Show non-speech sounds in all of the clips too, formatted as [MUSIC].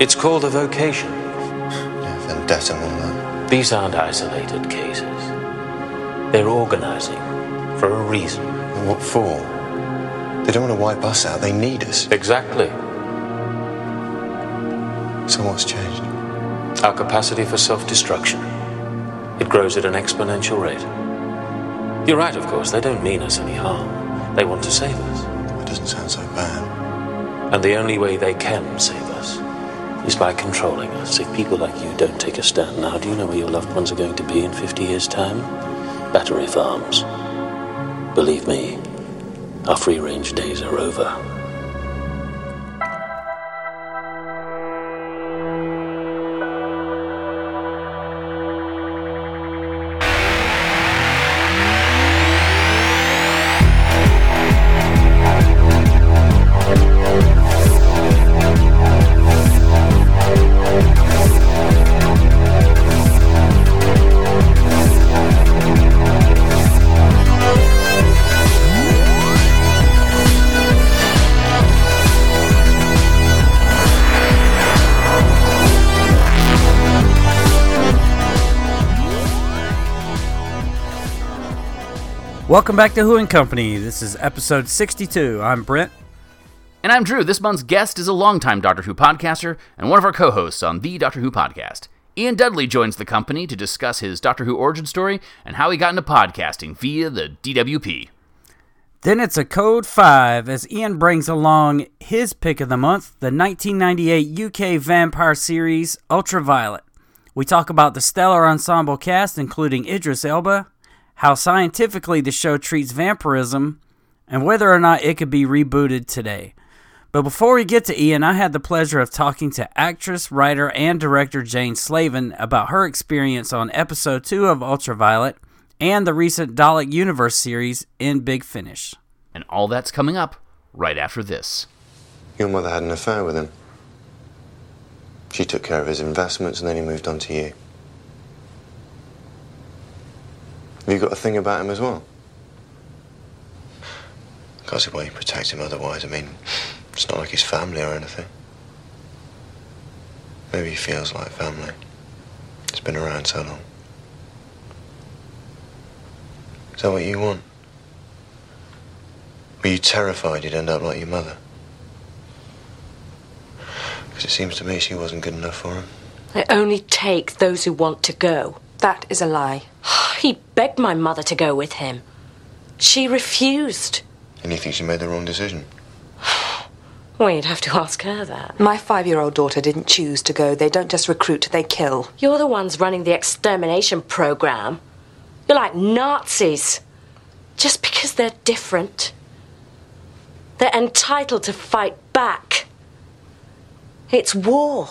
It's called a vocation. Yeah, vendetta and all that. These aren't isolated cases. They're organizing for a reason. And what for? They don't want to wipe us out. They need us. Exactly. So what's changed? Our capacity for self destruction. It grows at an exponential rate. You're right, of course. They don't mean us any harm. They want to save us. That doesn't sound so bad. And the only way they can save us is by controlling us. If people like you don't take a stand now, do you know where your loved ones are going to be in 50 years' time? Battery farms. Believe me, our free range days are over. Welcome back to Who and Company. This is episode 62. I'm Brent. And I'm Drew. This month's guest is a longtime Doctor Who podcaster and one of our co hosts on the Doctor Who podcast. Ian Dudley joins the company to discuss his Doctor Who origin story and how he got into podcasting via the DWP. Then it's a Code 5 as Ian brings along his pick of the month, the 1998 UK vampire series Ultraviolet. We talk about the stellar ensemble cast, including Idris Elba, how scientifically the show treats vampirism, and whether or not it could be rebooted today. But before we get to Ian, I had the pleasure of talking to actress, writer, and director Jane Slavin about her experience on episode 2 of Ultraviolet and the recent Dalek Universe series in Big Finish. And all that's coming up right after this. Your mother had an affair with him. She took care of his investments and then he moved on to you. Have you got a thing about him as well? Can't see why you protect him otherwise. I mean, it's not like he's family or anything. Maybe he feels like family. It's been around so long. Is that what you want? Were you terrified you'd end up like your mother? Because it seems to me she wasn't good enough for him. I only take those who want to go. That is a lie. [SIGHS] He begged my mother to go with him. She refused. And you think she made the wrong decision? [SIGHS] Well, you'd have to ask her that. My five year old daughter didn't choose to go. They don't just recruit, they kill. You're the ones running the extermination program. You're like Nazis. Just because they're different. They're entitled to fight back. It's war.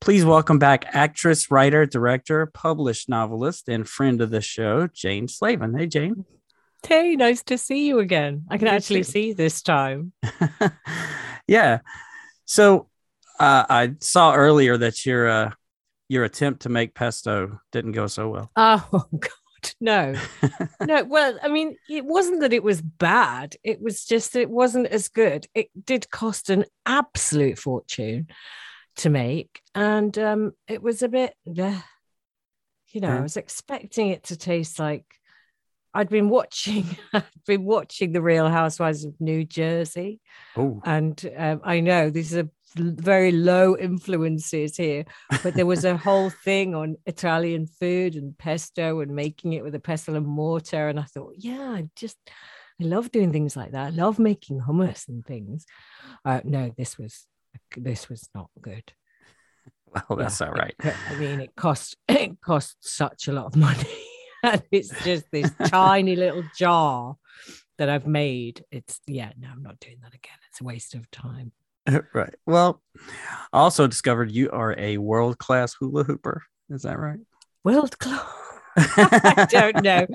Please welcome back actress, writer, director, published novelist, and friend of the show, Jane Slavin. Hey, Jane. Hey, nice to see you again. I can actually see this time. [LAUGHS] yeah. So uh, I saw earlier that your uh, your attempt to make pesto didn't go so well. [LAUGHS] Oh God, no, no. Well, I mean, it wasn't that it was bad. It was just that it wasn't as good. It did cost an absolute fortune to make, and um, it was a bit, bleh. you know, I was expecting it to taste like. I'd been watching, [LAUGHS] I'd been watching the Real Housewives of New Jersey, Oh, and um, I know these are very low influences here, but there was a [LAUGHS] whole thing on Italian food and pesto and making it with a pestle and mortar, and I thought, yeah, I just I love doing things like that. I love making hummus and things. Uh, no, this was this was not good. [LAUGHS] well, that's Yeah, all right. it- I mean, it cost [LAUGHS] it cost such a lot of money, [LAUGHS] and it's just this tiny little jar that I've made. It's yeah, no, I'm not doing that again. It's a waste of time. right. Well, I also discovered you are a world class hula hooper. Is that right? World class. I don't know.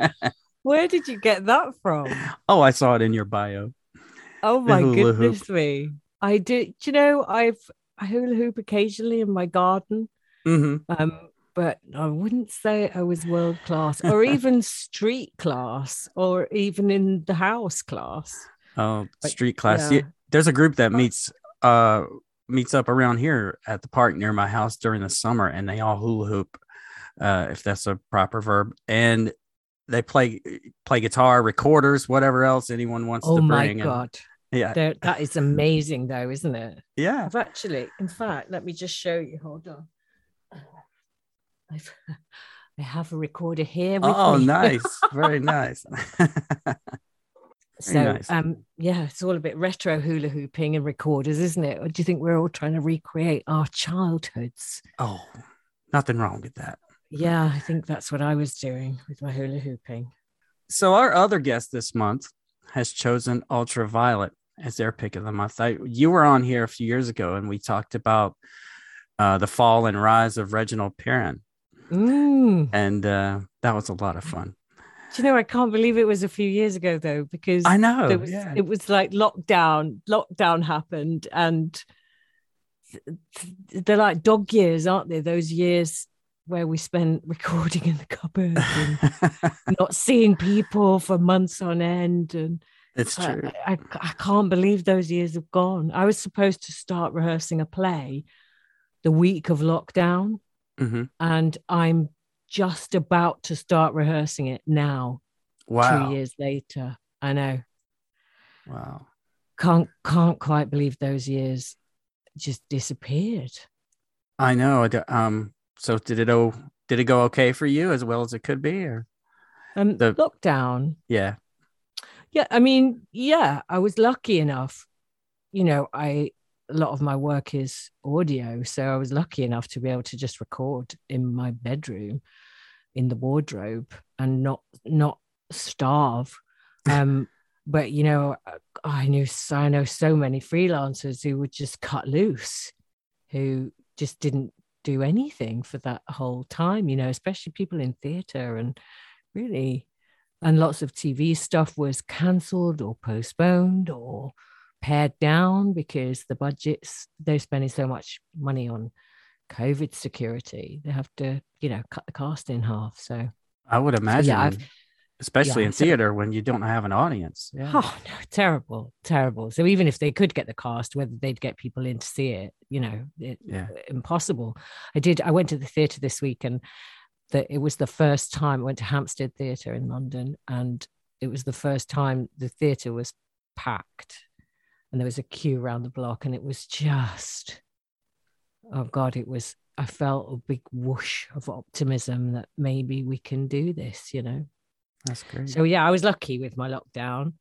Where did you get that from? Oh, I saw it in your bio. Oh my goodness me. I do you know I've I hula hoop occasionally in my garden. hmm Um, but I wouldn't say I was world class or [LAUGHS] even street class or even in the house class. Oh, street class. yeah. Yeah, there's a group that Oh. meets uh meets up around here at the park near my house during the summer, and they all hula hoop, uh, if that's a proper verb, and they play play guitar, recorders, whatever else anyone wants Oh to my bring. and- god, yeah, There- that is amazing, though, isn't it? yeah. I've actually, in fact, let me just show you. Hold on. [LAUGHS] I've, I have a recorder here. With Oh, [LAUGHS] nice, very nice. so, nice. um, yeah, it's all a bit retro hula hooping and recorders, isn't it? Or do you think we're all trying to recreate our childhoods? oh, nothing wrong with that. Yeah, I think that's what I was doing with my hula hooping. So our other guest this month has chosen Ultraviolet as their pick of the month. I, you were on here a few years ago, and we talked about uh, the fall and rise of Reginald Perrin, Mm. and uh, that was a lot of fun. Do you know, I can't believe it was a few years ago though, because I know. was, yeah. it was like lockdown. Lockdown happened, and th- th- they're like dog years, aren't they? Those years where we spent [LAUGHS] recording in the cupboard and [LAUGHS] not seeing people for months on end, and it's I, true. I, I can't believe those years have gone. I was supposed to start rehearsing a play the week of lockdown, Mhm. and I'm just about to start rehearsing it now Wow. two years later. I know. Wow. Can't can't quite believe those years just disappeared. I know. Um. So did it? Oh, did it go okay for you as well as it could be? Or Um The- lockdown. yeah. Yeah, I mean, yeah, I was lucky enough. You know, I a lot of my work is audio, so I was lucky enough to be able to just record in my bedroom in the wardrobe and not not starve. [LAUGHS] Um but you know, I knew I know so many freelancers who would just cut loose, who just didn't do anything for that whole time, you know, especially people in theater and really and lots of TV stuff was cancelled or postponed or pared down because the budgets they're spending so much money on COVID security. They have to, you know, cut the cast in half. So I would imagine, I've- especially yeah, in so- theater when you don't have an audience. Yeah. Oh no, terrible, terrible. So even if they could get the cast, whether they'd get people in to see it, you know, it, Yeah. impossible. I did. I went to the theatre this week, and that it was the first time I went to Hampstead Theatre in London, and it was the first time the theatre was packed, and there was a queue around the block, and it was just, oh god, it was. I felt a big whoosh of optimism that maybe we can do this. You know. That's great. So yeah, I was lucky with my lockdown.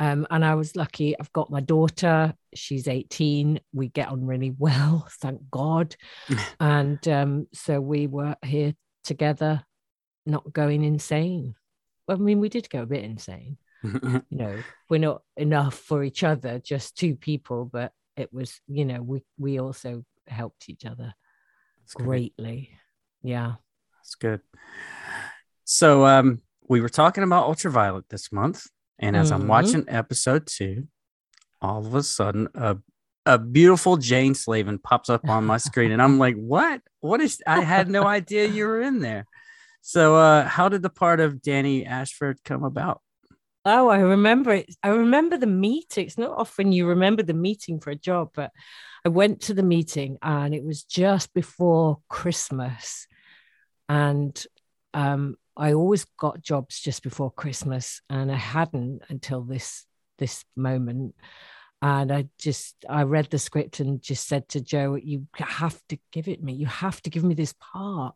Um, and I was lucky. I've got my daughter. She's 18. We get on really well, [LAUGHS] thank God. [LAUGHS] and um, so we were here together, not going insane. Well, I mean, we did go a bit insane. [LAUGHS] You know, we're not enough for each other, just two people, but it was, you know, we we also helped each other That's great. greatly. Yeah. That's good. So um we were talking about ultraviolet this month, and as I'm Mhm. watching episode two, all of a sudden a a beautiful Jane Slavin pops up on my screen, and I'm like, "What? What is?" I had no idea you were in there. So, uh, how did the part of Danny Ashford come about? Oh, I remember it. I remember the meeting. It's not often you remember the meeting for a job, but I went to the meeting and it was just before Christmas. And um, I always got jobs just before Christmas, and I hadn't until this this moment. And I just I read the script and just said to Joe, "You have to give it me. You have to give me this part."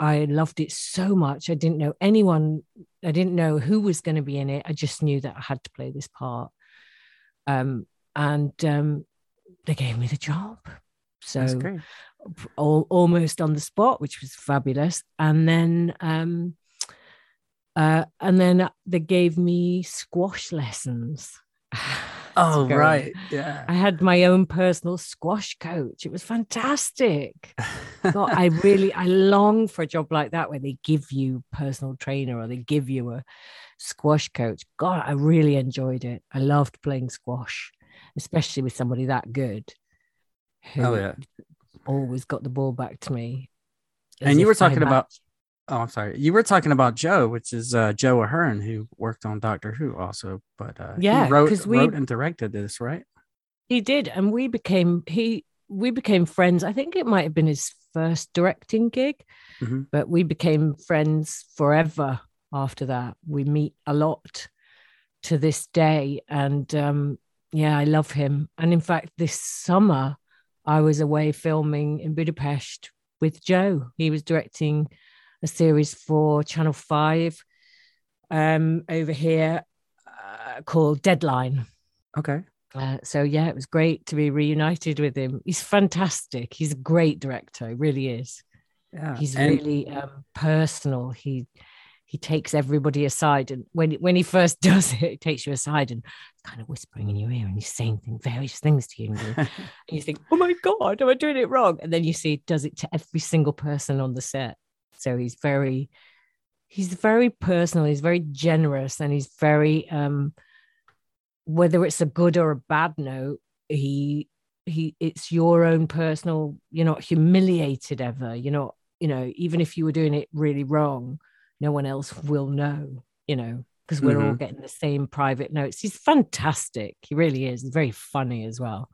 I loved it so much. I didn't know anyone I didn't know who was going to be in it. I just knew that I had to play this part. Um, and um, they gave me the job. So all, almost on the spot, which was fabulous. And then um, uh, and then they gave me squash lessons. [LAUGHS] Oh, to go. right. Yeah. I had my own personal squash coach. It was fantastic. [LAUGHS] God, I really I long for a job like that where they give you personal trainer or they give you a squash coach. God, I really enjoyed it. I loved playing squash, especially with somebody that good. Who oh, yeah. always got the ball back to me. And you were talking about Oh, I'm sorry. You were talking about Joe, which is uh, Joe Ahearne, who worked on Doctor Who also. But uh, he Yeah, we- wrote and directed this, right? He did, and we became he we became friends. I think it might have been his first directing gig, Mhm. but we became friends forever after that. We meet a lot to this day. And um, yeah, I love him. And in fact, this summer, I was away filming in Budapest with Joe. He was directing a series for Channel 5 um, over here uh, called Deadline. Okay. Uh, so yeah, it was great to be reunited with him. He's fantastic. He's a great director. He really is. Yeah. He's and- really um, personal. He he takes everybody aside, and when when he first [LAUGHS] does it, he takes you aside and kind of whispering in your ear, and he's saying things, various things to you, [LAUGHS] and, you- think, "Oh my god, am I doing it wrong?" And then you see he does it to every single person on the set. So he's very he's very personal. He's very generous, and he's very um, whether it's a good or a bad note, he he it's your own personal. You're not humiliated ever. You're not you know even if you were doing it really wrong no one else will know, you know, because we're all getting the same private notes. He's fantastic. He really is. He's very funny as well.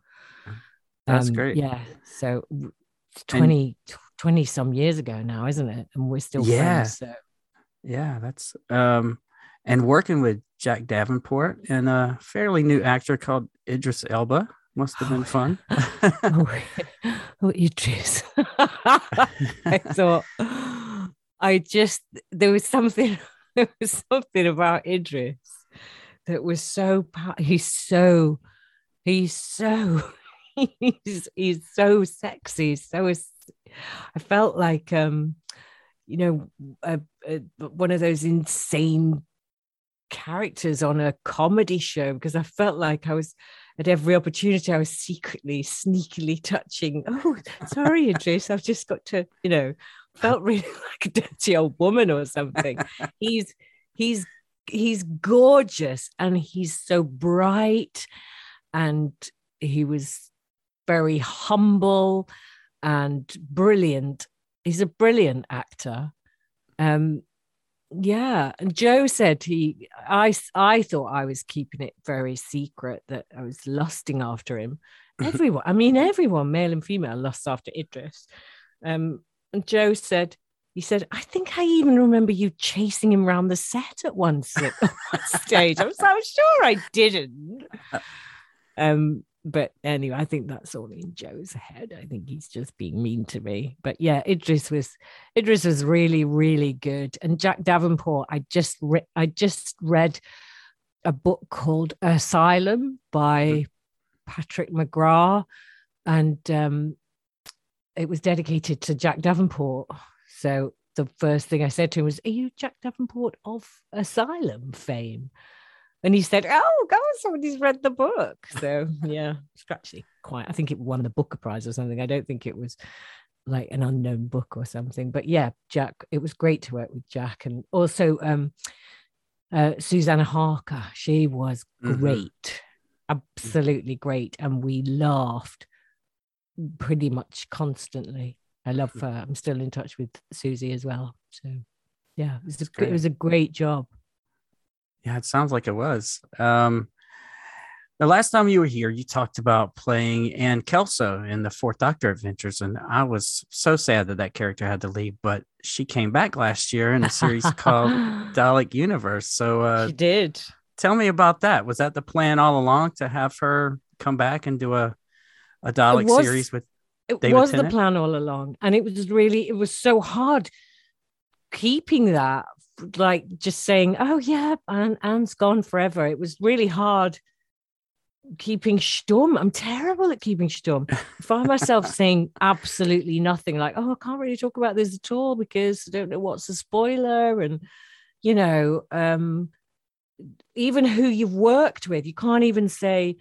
That's Um, great. Yeah. So w- it's 20, 20 some years ago now, isn't it? And we're still Yeah. friends. So Yeah, that's um and working with Jack Davenport and a fairly new actor called Idris Elba must have been fun. oh, [LAUGHS] [LAUGHS] oh Idris. [LAUGHS] I thought I just there was something there was something about Idris that was so he's so he's so he's he's so sexy so I felt like um you know a, a, one of those insane characters on a comedy show because I felt like I was at every opportunity I was secretly sneakily touching. [LAUGHS] Oh sorry Idris I've just got to you know felt really [LAUGHS] like a dirty old woman or something. [LAUGHS] He's he's he's gorgeous and he's so bright and he was very humble and brilliant. He's a brilliant actor. Um yeah and joe said he i i thought i was keeping it very secret that i was lusting after him. [LAUGHS] Everyone i mean everyone male and female lusts after idris. Um and joe said he said i think i even remember you chasing him around the set at one, s- at [LAUGHS] one stage. I was i'm sure i didn't. [LAUGHS] Um but anyway i think that's all in joe's head. I think he's just being mean to me. But yeah idris was idris was really really good. And jack davenport i just re- i just read a book called asylum by patrick mcgrath. And um it was dedicated to jack davenport. So the first thing i said to him was are you jack davenport of asylum fame and he said, "Oh, God, somebody's read the book." So yeah, it's actually quite. I think it won the Booker Prize or something. I don't think it was like an unknown book or something. But yeah, Jack. It was great to work with Jack, and also um, uh, Susanna Harker. She was Mhm. great, absolutely great, and we laughed pretty much constantly. I love her. I'm still in touch with Susie as well. So yeah, it was a, it was a great job. Yeah, it sounds like it was. Um, the last time you were here, you talked about playing Anne Kelso in the Fourth Doctor Adventures, and I was so sad that that character had to leave. But she came back last year in a series called [LAUGHS] Dalek Universe. So, uh, she did. tell me about that. Was that the plan all along to have her come back and do a a Dalek was- series with? It David was Tennant? the plan all along, and it was really it was so hard keeping that, like just saying, "Oh yeah, Anne, Anne's gone forever." It was really hard keeping Sturm. I'm terrible at keeping Sturm. I find myself [LAUGHS] saying absolutely nothing, like, "Oh, I can't really talk about this at all because I don't know what's a spoiler," and you know, um, even who you've worked with, you can't even say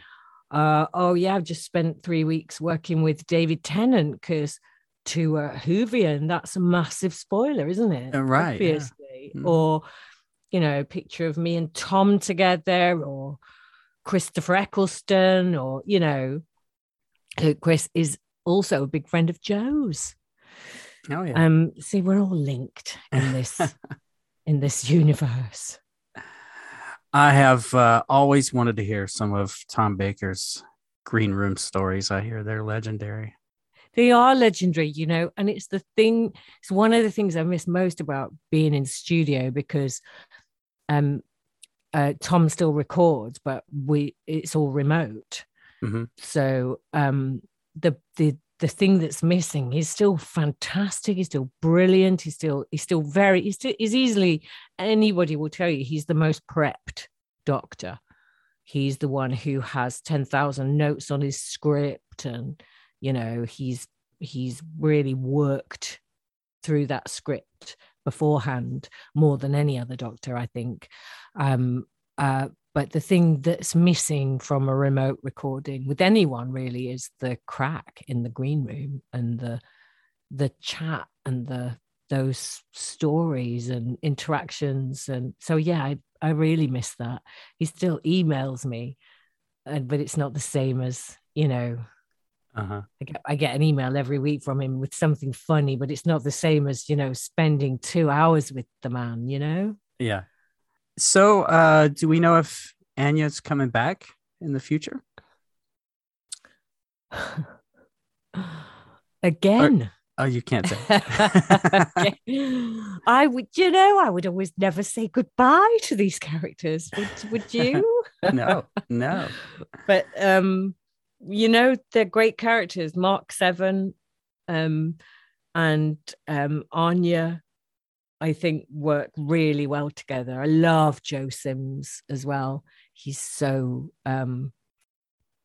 uh, oh yeah, I've just spent three weeks working with David Tennant because to uh, Whovian, that's a massive spoiler, isn't it? Uh, right, yeah. Obviously. Mhm. Or, you know, a picture of me and Tom together, or Christopher Eccleston, or, you know, Chris is also a big friend of Joe's. Oh yeah. Um, see, we're all linked in [LAUGHS] this in this universe. I have uh, always wanted to hear some of Tom Baker's Green Room stories. I hear they're legendary. They are legendary, you know, and it's the thing, it's one of the things I miss most about being in studio because um uh, Tom still records, but we it's all remote. Mm-hmm. So um the the the thing that's missing he's still fantastic he's still brilliant he's still he's still very he's, still, he's easily anybody will tell you he's the most prepped doctor he's the one who has 10,000 notes on his script and you know he's he's really worked through that script beforehand more than any other doctor i think. Um uh but the thing that's missing from a remote recording with anyone really is the crack in the green room and the the chat and the those stories and interactions. And so yeah i, I really miss that. He still emails me and but it's not the same as you know Uh-huh. I get, I get an email every week from him with something funny but it's not the same as you know spending two hours with the man you know Yeah. So, uh, do we know if Anya's coming back in the future? [SIGHS] again Oh, you can't say. [LAUGHS] I would, you know, I would always never say goodbye to these characters. Would, would you? [LAUGHS] no, no. [LAUGHS] but um, you know, they're great characters. Mark Seven, um, and um, Anya, I think work really well together. I love Joe Sims as well. He's so um,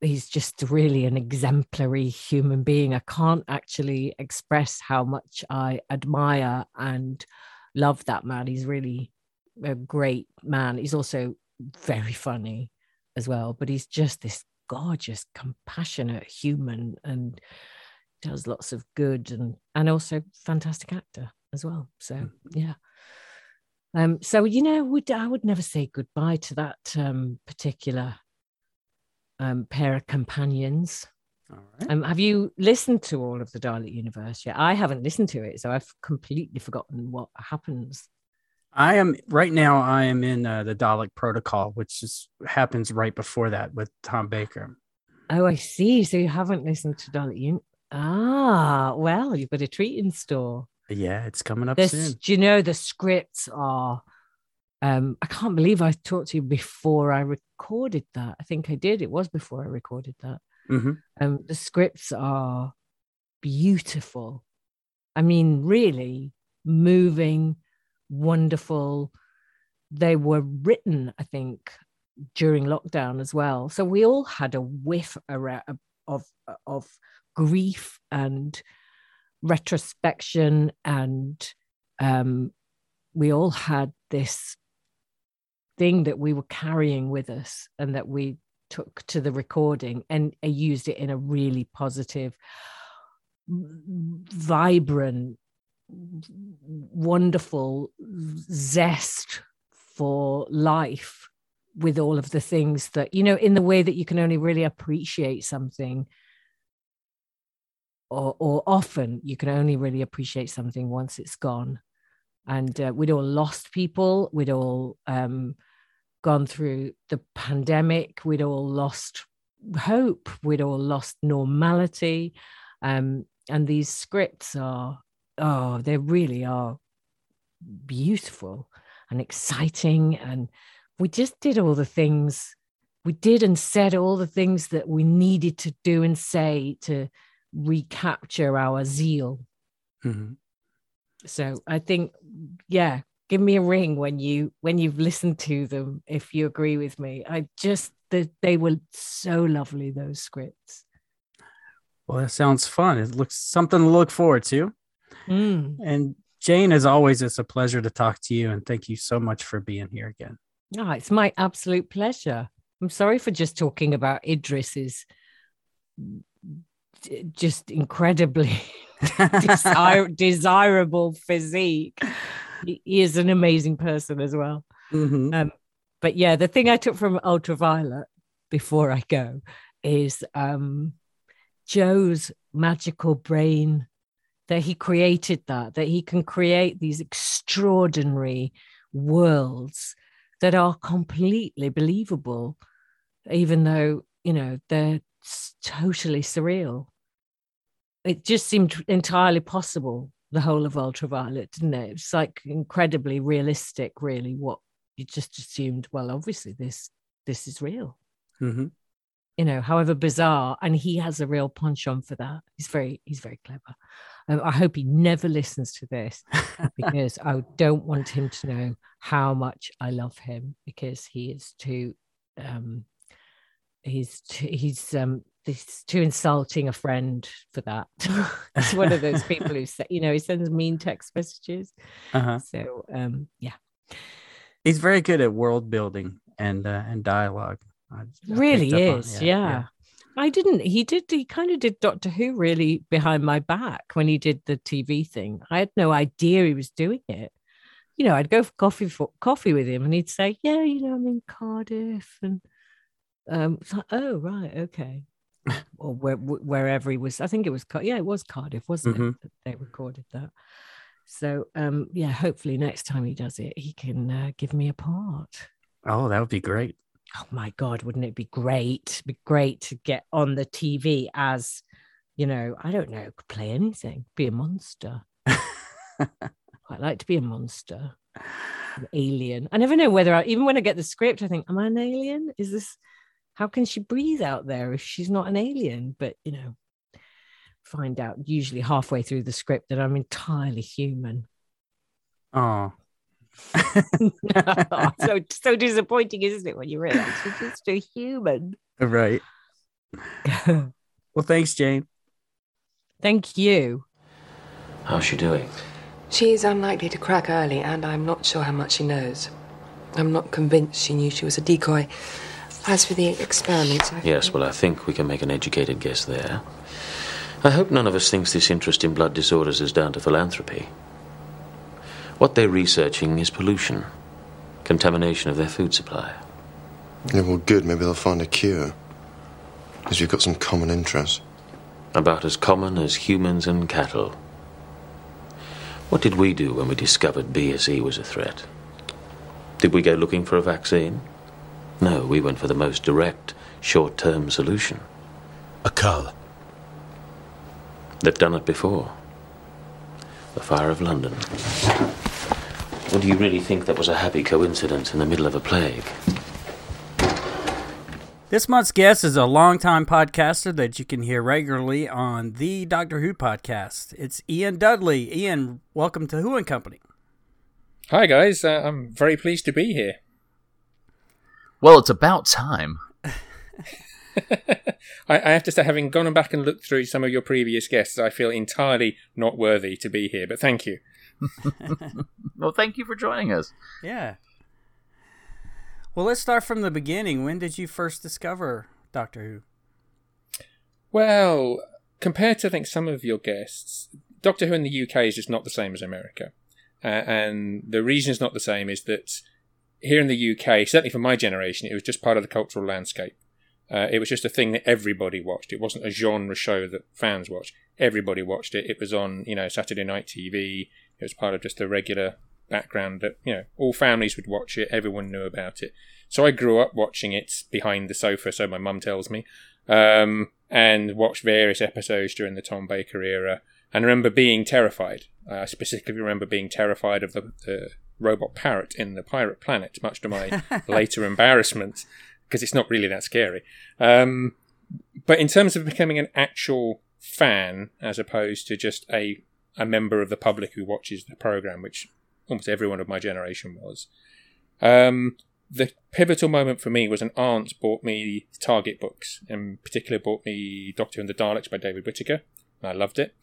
he's just really an exemplary human being. I can't actually express how much I admire and love that man. He's really a great man. He's also very funny as well, but he's just this gorgeous, compassionate human and does lots of good and and also fantastic actor as well. So yeah. Um, so you know, would I would never say goodbye to that um, particular um, pair of companions. All right. Um, have you listened to all of the Dalek Universe yet? I haven't listened to it, so I've completely forgotten what happens. I am right now. I am in uh, the Dalek Protocol, which just happens right before that with Tom Baker. Oh, I see. So you haven't listened to Dalek. Ah, well, you've got a treat in store. Yeah, it's coming up This, soon. do you know the scripts are? Um, I can't believe I talked to you before I recorded that. I think I did. It was before I recorded that. hmm Um, the scripts are beautiful. I mean, really moving, wonderful. They were written, I think, during lockdown as well. So we all had a whiff of of grief and retrospection, and um, we all had this thing that we were carrying with us, and that we took to the recording and I used it in a really positive, vibrant, wonderful zest for life with all of the things that, you know, in the way that you can only really appreciate something. Or, or often you can only really appreciate something once it's gone. And uh, we'd all lost people. We'd all um, gone through the pandemic. We'd all lost hope. We'd all lost normality. Um, and these scripts are, oh, they really are beautiful and exciting. And we just did all the things we did and said all the things that we needed to do and say to recapture our zeal. hmm So I think, yeah, give me a ring when you when you've listened to them if you agree with me. I just that they were so lovely those scripts. Well, that sounds fun. It looks something to look forward to. Mm. And Jane, as always, it's a pleasure to talk to you. And thank you so much for being here again. Oh, it's my absolute pleasure. I'm sorry for just talking about Idris's just incredibly [LAUGHS] desire, [LAUGHS] desirable physique. He, is an amazing person as well. Mhm. Um, but yeah, the thing I took from Ultraviolet before I go is um, Joe's magical brain that he created that, that he can create these extraordinary worlds that are completely believable, even though, you know, they're totally surreal. it just seemed entirely possible. The whole of Ultraviolet, didn't it? It's like incredibly realistic, really. What you just assumed. Well, obviously this this is real. Mm-hmm. You know, however bizarre, and he has a real punch on for that. He's very he's very clever. Um, I hope he never listens to this [LAUGHS] because I don't want him to know how much I love him because he is too um he's too, he's um he's too insulting a friend for that. [LAUGHS] he's one of those [LAUGHS] people who say, you know, he sends mean text messages. Uh-huh. So um yeah. He's very good at world building and uh, and dialogue. I- I really picked up on- is yeah, yeah. I didn't he did he kind of did doctor who really behind my back when he did the tv thing. I had no idea he was doing it. You know i'd go for coffee for coffee with him and he'd say yeah you know i'm in cardiff and um it's like, oh right okay. [LAUGHS] Or where, wh- wherever he was i think it was yeah it was cardiff wasn't Mhm. it that they recorded that. So um yeah hopefully next time he does it he can uh, give me a part. Oh, that would be great. Oh my god wouldn't it be great be great to get on the tv as you know i don't know could play anything be a monster. [LAUGHS] I'd like to be a monster an alien. I never know whether i even when i get the script i think am i an alien? Is this how can she breathe out there if she's not an alien? But you know find out usually halfway through the script that i'm entirely human. Oh, [LAUGHS] [LAUGHS] so so disappointing isn't it when you realize you're just a human right. Well, thanks, Jane. thank you How's she doing? She's unlikely to crack early, and I'm not sure how much she knows. I'm not convinced she knew she was a decoy. As for the experiments, I Yes, well, I think we can make an educated guess there. I hope none of us thinks this interest in blood disorders is down to philanthropy. What they're researching is pollution, contamination of their food supply. Yeah, well, good. Maybe they'll find a cure. Because we've got some common interests. About as common as humans and cattle. What did we do when we discovered BSE was a threat? Did we go looking for a vaccine? No, we went for the most direct, short term solution. A cull. They've done it before. The Fire of London. Or do you really think that was a happy coincidence in the middle of a plague? This month's guest is a longtime podcaster that you can hear regularly on the Doctor Who podcast. It's Ian Dudley. Ian, welcome to Who and Company. Hi guys, uh, I'm very pleased to be here. Well, it's about time. [LAUGHS] I, I have to say, having gone back and looked through some of your previous guests, I feel entirely not worthy to be here. But thank you. [LAUGHS] Well, thank you for joining us. Yeah. Well, let's start from the beginning. When did you first discover Doctor Who? Well, compared to I think some of your guests, Doctor Who in the UK is just not the same as America, uh, and the reason it's not the same is that here in the UK, certainly for my generation, it was just part of the cultural landscape. Uh, it was just a thing that everybody watched. It wasn't a genre show that fans watched. Everybody watched it. It was on, you know, Saturday night TV. It was part of just a regular background that, you know, all families would watch it. Everyone knew about it. So I grew up watching it behind the sofa, so my mum tells me, um, and watched various episodes during the Tom Baker era. And I remember being terrified. I specifically remember being terrified of the, the robot parrot in the Pirate Planet, much to my [LAUGHS] later embarrassment, because it's not really that scary. Um, but in terms of becoming an actual fan, as opposed to just a a member of the public who watches the program, which almost everyone of my generation was, um, the pivotal moment for me was an aunt bought me Target books, in particular bought me Doctor and the Daleks by David Whitaker, and I loved it.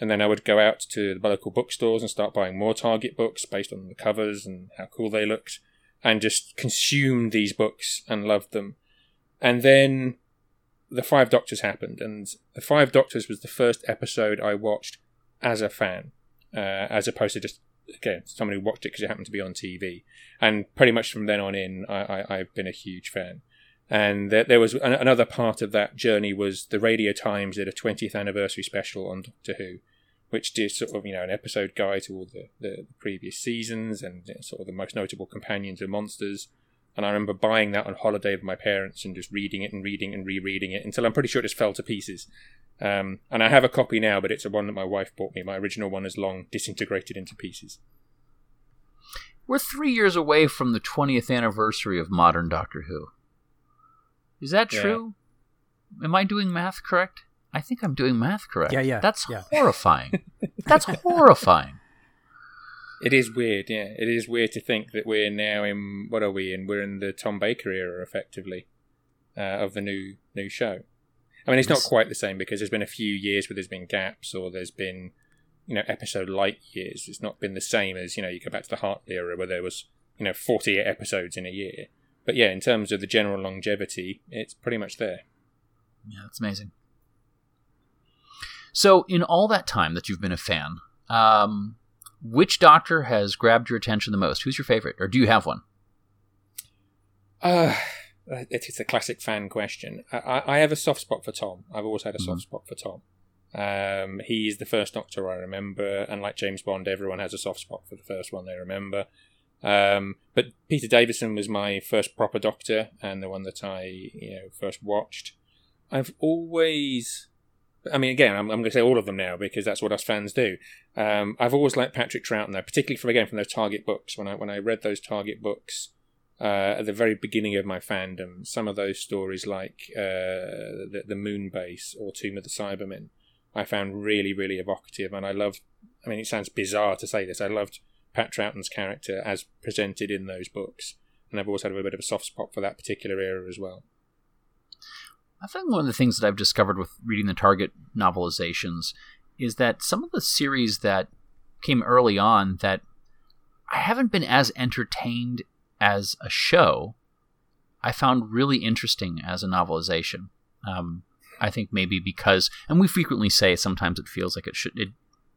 And then I would go out to the local bookstores and start buying more Target books based on the covers and how cool they looked, and just consumed these books and loved them. And then the Five Doctors happened, and the Five Doctors was the first episode I watched as a fan, uh, as opposed to just again someone who watched it because it happened to be on TV. And pretty much from then on in, I, I, I've been a huge fan. And there, there was an, another part of that journey was the Radio Times did a 20th anniversary special on Doctor Who, which did sort of you know an episode guide to all the, the previous seasons and sort of the most notable companions and monsters. And I remember buying that on holiday with my parents and just reading it and reading and rereading it until I'm pretty sure it just fell to pieces. Um, and I have a copy now, but it's a one that my wife bought me. My original one is long disintegrated into pieces. We're three years away from the 20th anniversary of modern Doctor Who. Is that Yeah. true? Am I doing math correct? I think I'm doing math correct. Yeah, yeah, That's yeah. horrifying. That's [LAUGHS] horrifying. It is weird, yeah. It is weird to think that we're now in what are we in? We're in the Tom Baker era, effectively, uh, of the new new show. I mean, it's not quite the same because there's been a few years where there's been gaps or there's been, you know, episode light years. It's not been the same as you know. You go back to the Hartnell era where there was you know 48 episodes in a year. But yeah, in terms of the general longevity, it's pretty much there. Yeah, that's amazing. So, in all that time that you've been a fan, um, which Doctor has grabbed your attention the most? Who's your favorite, or do you have one? Uh, it is a classic fan question. I, I have a soft spot for Tom. I've always had a soft spot for Tom. Um, he's the first Doctor I remember, and like James Bond, everyone has a soft spot for the first one they remember. Um, but Peter Davison was my first proper Doctor, and the one that I you know first watched. I've always, I mean, again, I'm, I'm going to say all of them now because that's what us fans do. Um, I've always liked Patrick Troughton, though, particularly from again from those Target books. When I when I read those Target books, uh, at the very beginning of my fandom, some of those stories, like uh, the, the Moon Base or Tomb of the Cybermen, I found really, really evocative, and I loved. I mean, it sounds bizarre to say this. I loved Pat Troughton's character as presented in those books, and I've always had a bit of a soft spot for that particular era as well. I think one of the things that I've discovered with reading the Target novelizations is that some of the series that came early on that I haven't been as entertained as a show, I found really interesting as a novelization. Um, I think maybe because, and we frequently say sometimes it feels like it should it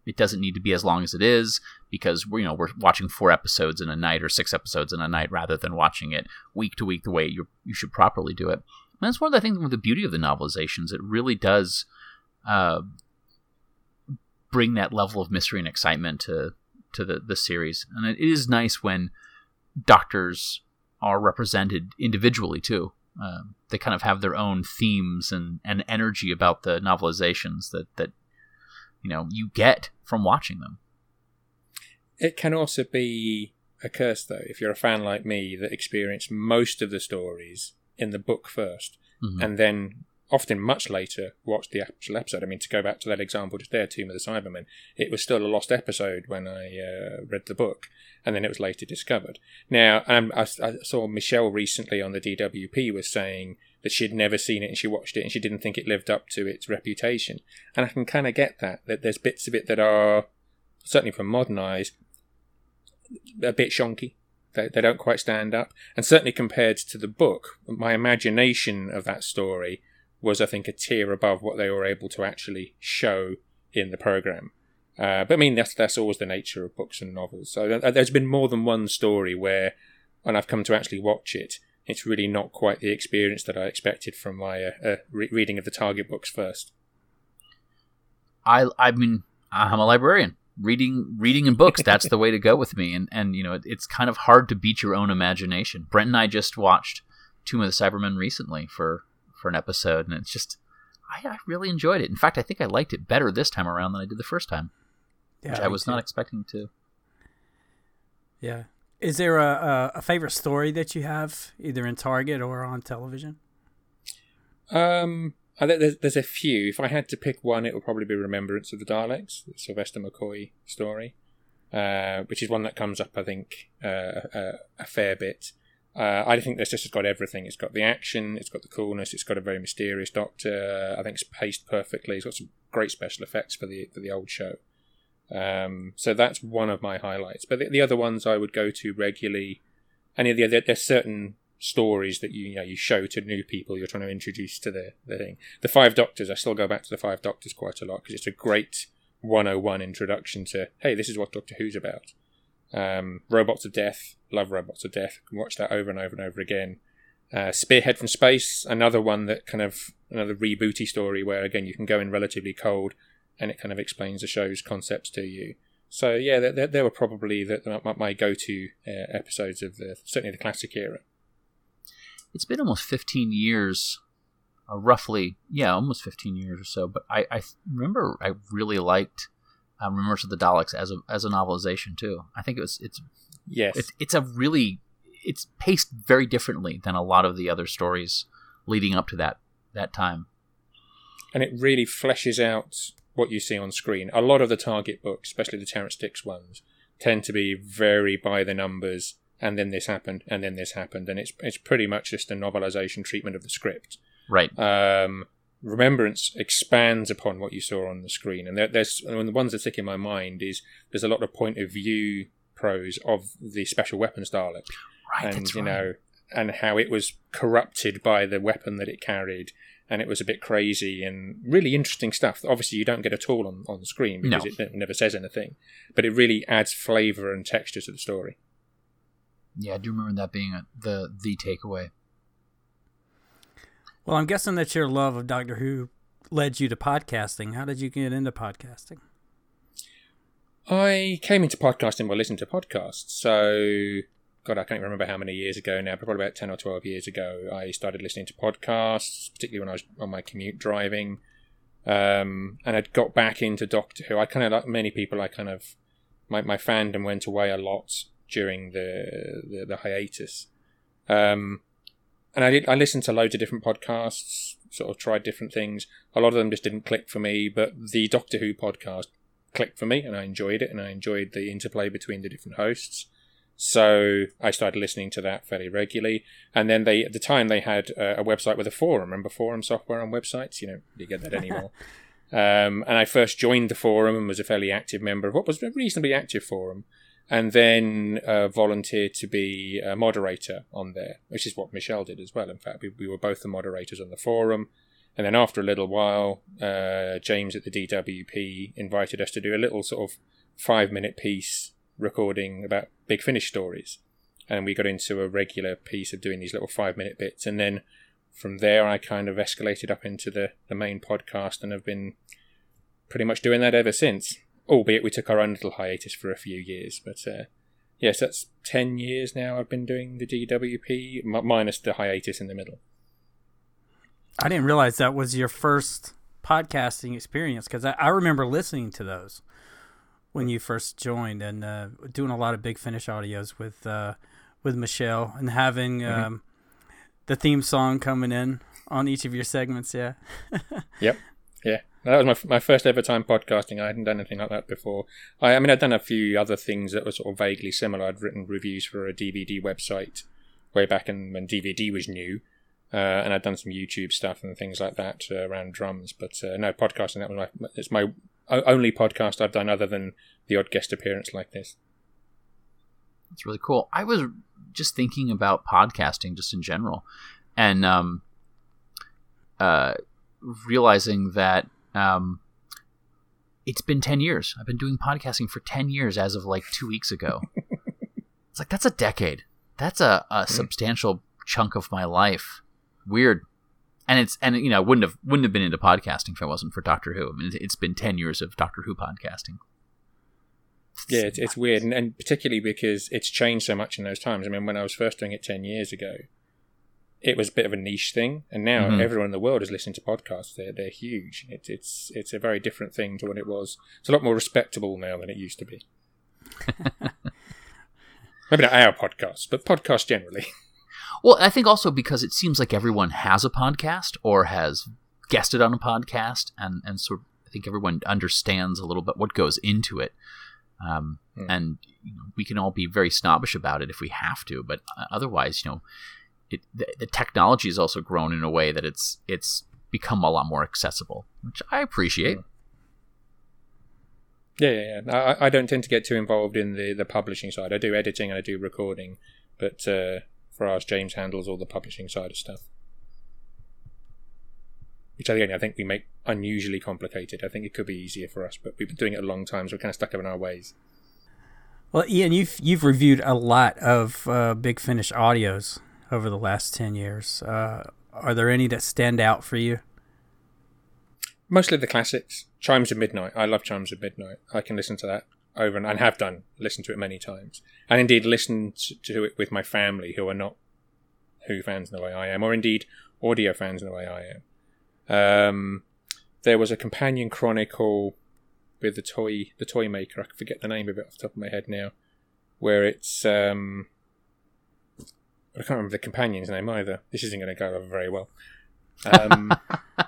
it doesn't need to be as long as it is because we're you know we're watching four episodes in a night or six episodes in a night rather than watching it week to week the way you you should properly do it. And that's one of the things with the beauty of the novelizations. It really does uh, bring that level of mystery and excitement to to the, the series, and it is nice when doctors are represented individually too. Um, they kind of have their own themes and, and energy about the novelizations that that you know you get from watching them. It can also be a curse, though, if you're a fan like me that experienced most of the stories in the book 1st Mhm. and then often much later watched the actual episode. I mean, to go back to that example just there, Tomb of the Cybermen, it was still a lost episode when I uh, read the book, and then it was later discovered. Now, um, I, I saw Michelle recently on the DWP was saying that she'd never seen it and she watched it and she didn't think it lived up to its reputation. And I can kind of get that, that there's bits of it that are, certainly from modern eyes, a bit shonky. They, they don't quite stand up. And certainly compared to the book, my imagination of that story was, I think, a tier above what they were able to actually show in the program. Uh, but I mean, that's that's always the nature of books and novels. So uh, there's been more than one story where, when I've come to actually watch it, it's really not quite the experience that I expected from my uh, uh, re- reading of the Target books first. I I mean I'm a librarian. Reading reading in books that's the way to go with me, and and you know it, it's kind of hard to beat your own imagination. Brent and I just watched Tomb of the Cybermen recently for for an episode, and it's just I, I really enjoyed it. In fact, I think I liked it better this time around than I did the first time, Yeah, which I was too. not expecting to. Yeah. Is there a, a, a favorite story that you have, either in Target or on television? Um, I think there's, there's a few. If I had to pick one, it would probably be Remembrance of the Daleks, the Sylvester McCoy story, uh, which is one that comes up, I think, uh, a, a fair bit. Uh, I think this just has got everything. It's got the action, it's got the coolness, it's got a very mysterious Doctor. I think it's paced perfectly. It's got some great special effects for the for the old show. Um, so that's one of my highlights. But the, the other ones I would go to regularly. Any of the other, there's certain stories that you, you know you show to new people you're trying to introduce to the, the thing. The Five Doctors, I still go back to the Five Doctors quite a lot because it's a great 101 introduction to hey, this is what Doctor Who's about. Um, Robots of Death, love Robots of Death. Can watch that over and over and over again. Uh, Spearhead from Space, another one that kind of another rebooty story where again you can go in relatively cold and it kind of explains the show's concepts to you. So yeah, they, they were probably the, my, my go-to uh, episodes of the certainly the classic era. It's been almost 15 years, uh, roughly, yeah, almost 15 years or so. But I, I remember I really liked Remembrance of the Daleks as a as a novelization too. I think it was it's Yes. it's it's a really it's paced very differently than a lot of the other stories leading up to that that time. and it really fleshes out what you see on screen. A lot of the Target books, especially the Terrence Dicks ones, tend to be very by the numbers, and then this happened, and then this happened, and it's it's pretty much just a novelization treatment of the script. Right. Um, Remembrance expands upon what you saw on the screen, and there, there's and the ones that stick in my mind is there's a lot of point of view prose of the special weapons Dalek, Right. and you right. know, and how it was corrupted by the weapon that it carried, and it was a bit crazy and really interesting stuff. Obviously, you don't get at all on on screen because No. it never says anything, but it really adds flavour and texture to the story. Yeah, I do remember that being a, the the takeaway. Well, I'm guessing that your love of Doctor Who led you to podcasting. How did you get into podcasting? I came into podcasting by listening to podcasts. So, God, I can't remember how many years ago now, probably about 10 or 12 years ago, I started listening to podcasts, particularly when I was on my commute driving. Um, and I'd got back into Doctor Who. I kind of, like many people, I kind of, my, my fandom went away a lot during the, the, the hiatus. Um, and I did, I listened to loads of different podcasts, sort of tried different things. A lot of them just didn't click for me, but the Doctor Who podcast clicked for me and I enjoyed it and I enjoyed the interplay between the different hosts. So I started listening to that fairly regularly. And then they, at the time, they had uh, a website with a forum. Remember forum software on websites? You know, you get that anymore. [LAUGHS] um, and I first joined the forum and was a fairly active member of what was a reasonably active forum. And then uh, volunteered to be a moderator on there, which is what Michelle did as well. In fact, we, we were both the moderators on the forum. And then after a little while, uh, James at the DWP invited us to do a little sort of five minute piece recording about Big Finish stories. And we got into a regular piece of doing these little five minute bits. And then from there, I kind of escalated up into the, the main podcast and have been pretty much doing that ever since. Albeit we took our own little hiatus for a few years. But uh, yes, that's 10 years now I've been doing the DWP, m- minus the hiatus in the middle. I didn't realize that was your first podcasting experience because I, I remember listening to those when you first joined and uh, doing a lot of Big Finish audios with uh, with Michelle and having Mm-hmm. um, the theme song coming in on each of your segments. Yeah, [LAUGHS] Yep. Yeah. That was my, my first ever time podcasting. I hadn't done anything like that before. I, I mean, I'd done a few other things that were sort of vaguely similar. I'd written reviews for a DVD website way back in, when DVD was new. Uh, and I'd done some YouTube stuff and things like that uh, around drums. But uh, no, podcasting, that was my, it's my only podcast I've done other than the odd guest appearance like this. That's really cool. I was just thinking about podcasting just in general, and um, uh, realizing that um, it's been ten years. I've been doing podcasting for ten years as of like two weeks ago. [LAUGHS] it's like that's a decade. That's a, a substantial chunk of my life. Weird. And it's and you know I wouldn't have wouldn't have been into podcasting if it wasn't for Doctor Who. I mean, it's been ten years of Doctor Who podcasting. Yeah, it's, it's weird, and, and particularly because it's changed so much in those times. I mean, when I was first doing it ten years ago, it was a bit of a niche thing, and now Mhm. everyone in the world is listening to podcasts. They're they're huge. It's it's it's a very different thing to what it was. It's a lot more respectable now than it used to be. [LAUGHS] Maybe not our podcasts, but podcasts generally. [LAUGHS] Well, I think also because it seems like everyone has a podcast or has guested on a podcast, and and sort of, I think everyone understands a little bit what goes into it. Um, Hmm. And you know, we can all be very snobbish about it if we have to, but uh, otherwise, you know, it, the, the technology has also grown in a way that it's it's become a lot more accessible, which I appreciate. Yeah, yeah, yeah. I, I don't tend to get too involved in the, the publishing side. I do editing and I do recording, but uh, for us, James handles all the publishing side of stuff. Which again, I think we make unusually complicated. I think it could be easier for us, but we've been doing it a long time, so we're kind of stuck up in our ways. Well, Ian, you've you've reviewed a lot of uh, Big Finish audios over the last ten years. Uh, are there any that stand out for you? Mostly the classics. Chimes of Midnight. I love Chimes of Midnight. I can listen to that over and, and have done, listened to it many times. And indeed, listened to it with my family who are not Who fans in the way I am, or indeed audio fans in the way I am. Um, there was a companion chronicle with the toy the toy maker. I forget the name of it off the top of my head now, where it's um, I can't remember the companion's name either. This isn't going to go over very well. Um, [LAUGHS]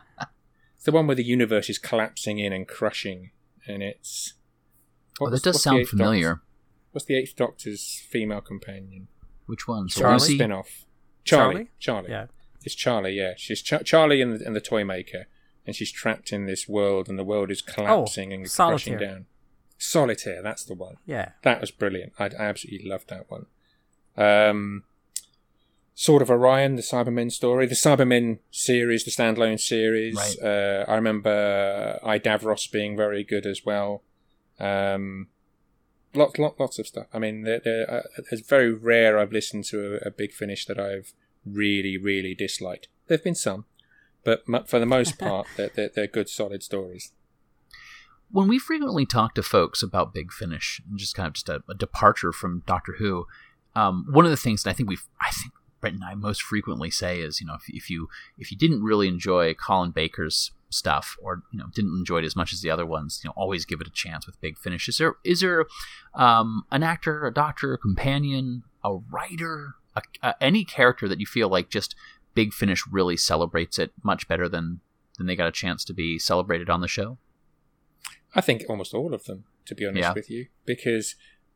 it's the one where the universe is collapsing in and crushing, and it's. Oh, that does sound familiar. Doctor- what's the Eighth Doctor's female companion? Which one? Charlie? Lucy? Spin off. Charlie. Charlie? Charlie. Yeah. It's Charlie, yeah. She's Ch- Charlie and the, and the toy maker, and she's trapped in this world, and the world is collapsing and crushing Solitaire. down. Solitaire, that's the one. Yeah. That was brilliant. I, I absolutely loved that one. Um, Sword of Orion, the Cybermen story, the Cybermen series, the standalone series. Right. Uh, I remember I Davros being very good as well. Um, lots, lot, lots of stuff. I mean, they're, they're, uh, it's very rare I've listened to a, a big finish that I've really, really disliked. There've been some, but mu- for the most [LAUGHS] part, they're, they're, they're good, solid stories. when we frequently talk to folks about Big Finish, and just kind of just a, a departure from Doctor Who, um, one of the things that I think we've, I think Brent and I most frequently say is, you know, if, if you if you didn't really enjoy Colin Baker's stuff, or you know, didn't enjoy it as much as the other ones, you know, always give it a chance with Big Finish. Is there is there um, an actor, a doctor, a companion, a writer, a, a, any character that you feel like just Big Finish really celebrates it much better than than they got a chance to be celebrated on the show? I think almost all of them, to be honest Yeah. with you, because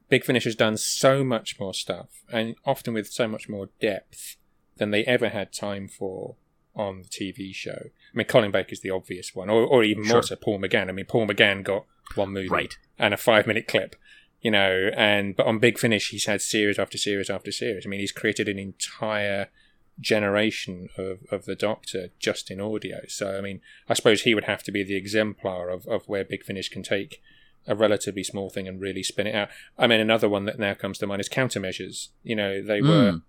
Big Finish has done so much more stuff, and often with so much more depth than they ever had time for on the TV show. I mean, Colin Baker's the obvious one, or, or even more so Paul McGann. I mean, Paul McGann got one movie Right. and a five-minute clip, you know, and but on Big Finish, he's had series after series after series. I mean, he's created an entire generation of, of the Doctor just in audio. So, I mean, I suppose he would have to be the exemplar of, of where Big Finish can take a relatively small thing and really spin it out. I mean, another one that now comes to mind is Countermeasures. You know, they were Mm.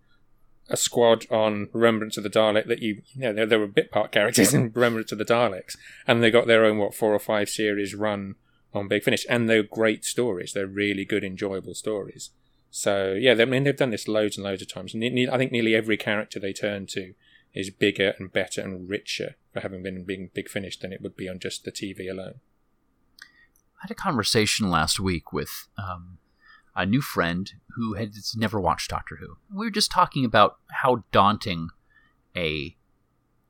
a squad on Remembrance of the Dalek that you, you know, there, there were bit part characters in [LAUGHS] Remembrance of the Daleks, and they got their own, what, four or five series run on Big Finish, and they're great stories. They're really good, enjoyable stories. So, yeah, they, I mean, they've done this loads and loads of times. Ne- ne- I think nearly every character they turn to is bigger and better and richer for having been in Big, big Finish than it would be on just the TV alone. I had a conversation last week with um, a new friend who had never watched Doctor Who. We were just talking about how daunting a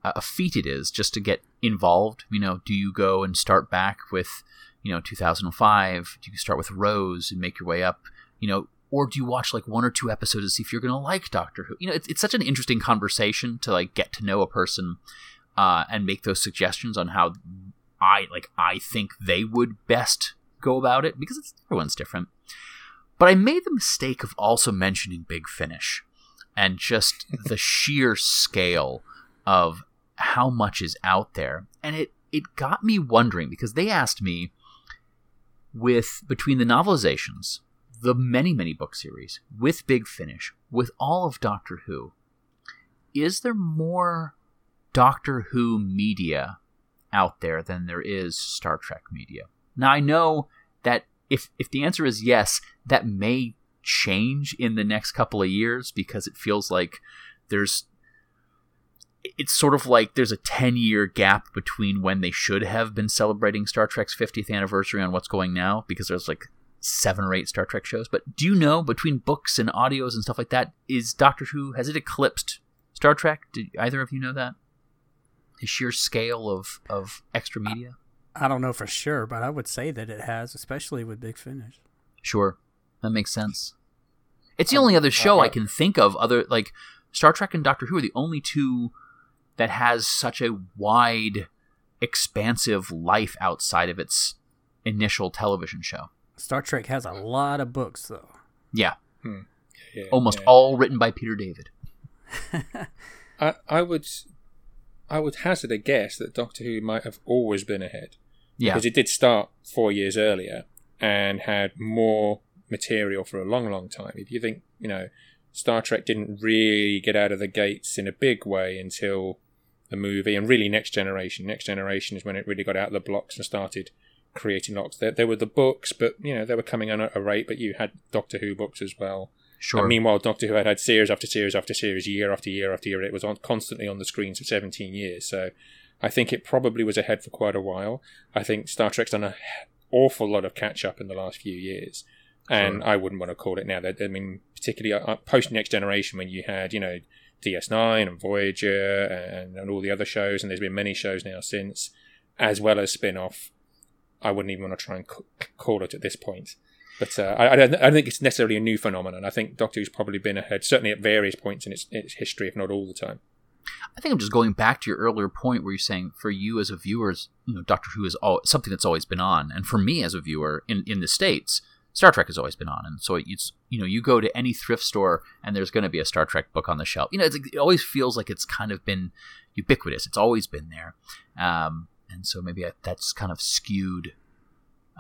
a feat it is just to get involved. You know, do you go and start back with you know 2005? Do you start with Rose and make your way up? You know, or do you watch like one or two episodes to see if you're going to like Doctor Who? You know, it's, it's such an interesting conversation to like get to know a person uh, and make those suggestions on how I like I think they would best go about it because it's, everyone's different. But I made the mistake of also mentioning Big Finish and just [LAUGHS] the sheer scale of how much is out there, and it it got me wondering because they asked me with between the novelizations, the many many book series, with Big Finish, with all of Doctor Who, is there more Doctor Who media out there than there is Star Trek media. Now I know that if if the answer is yes, that may change in the next couple of years because it feels like there's it's sort of like there's a 10 year gap between when they should have been celebrating Star Trek's 50th anniversary on what's going now because there's like seven or eight Star Trek shows. But do you know between books and audios and stuff like that, is Doctor Who has it eclipsed Star Trek? Did either of you know that? The sheer scale of, of extra media? I don't know for sure, but I would say that it has, especially with Big Finish. Sure. That makes sense. It's the um, only other show I can think of other like Star Trek and Doctor Who are the only two that has such a wide expansive life outside of its initial television show. Star Trek has a lot of books, though. Yeah. Hmm. Yeah, Almost yeah. all written by Peter David. [LAUGHS] I, I would I would hazard a guess that Doctor Who might have always been ahead. Yeah. Because it did start four years earlier and had more material for a long, long time. If you think, you know, Star Trek didn't really get out of the gates in a big way until the movie and really Next Generation. Next Generation is when it really got out of the blocks and started creating lots. There, there were the books, but, you know, they were coming on at a rate, but you had Doctor Who books as well. Sure. And meanwhile, Doctor Who had had series after series after series, year after year after year. It was on constantly on the screens for 17 years. So I think it probably was ahead for quite a while. I think Star Trek's done an awful lot of catch up in the last few years. And Sure. I wouldn't want to call it now. I mean, particularly uh, post Next Generation, when you had you know DS9 and Voyager and, and all the other shows, and there's been many shows now since, as well as spin off. I wouldn't even want to try and c- call it at this point. But uh, I, I, don't, I don't think it's necessarily a new phenomenon. I think Doctor Who's probably been ahead, certainly at various points in its, its history, if not all the time. I think I'm just going back to your earlier point where you're saying for you as a viewer, you know, Doctor Who is all, something that's always been on, and for me as a viewer in in the states, Star Trek has always been on, and so it's you know you go to any thrift store and there's going to be a Star Trek book on the shelf. You know, it always feels like it's kind of been ubiquitous. It's always been there, um, and so maybe that's kind of skewed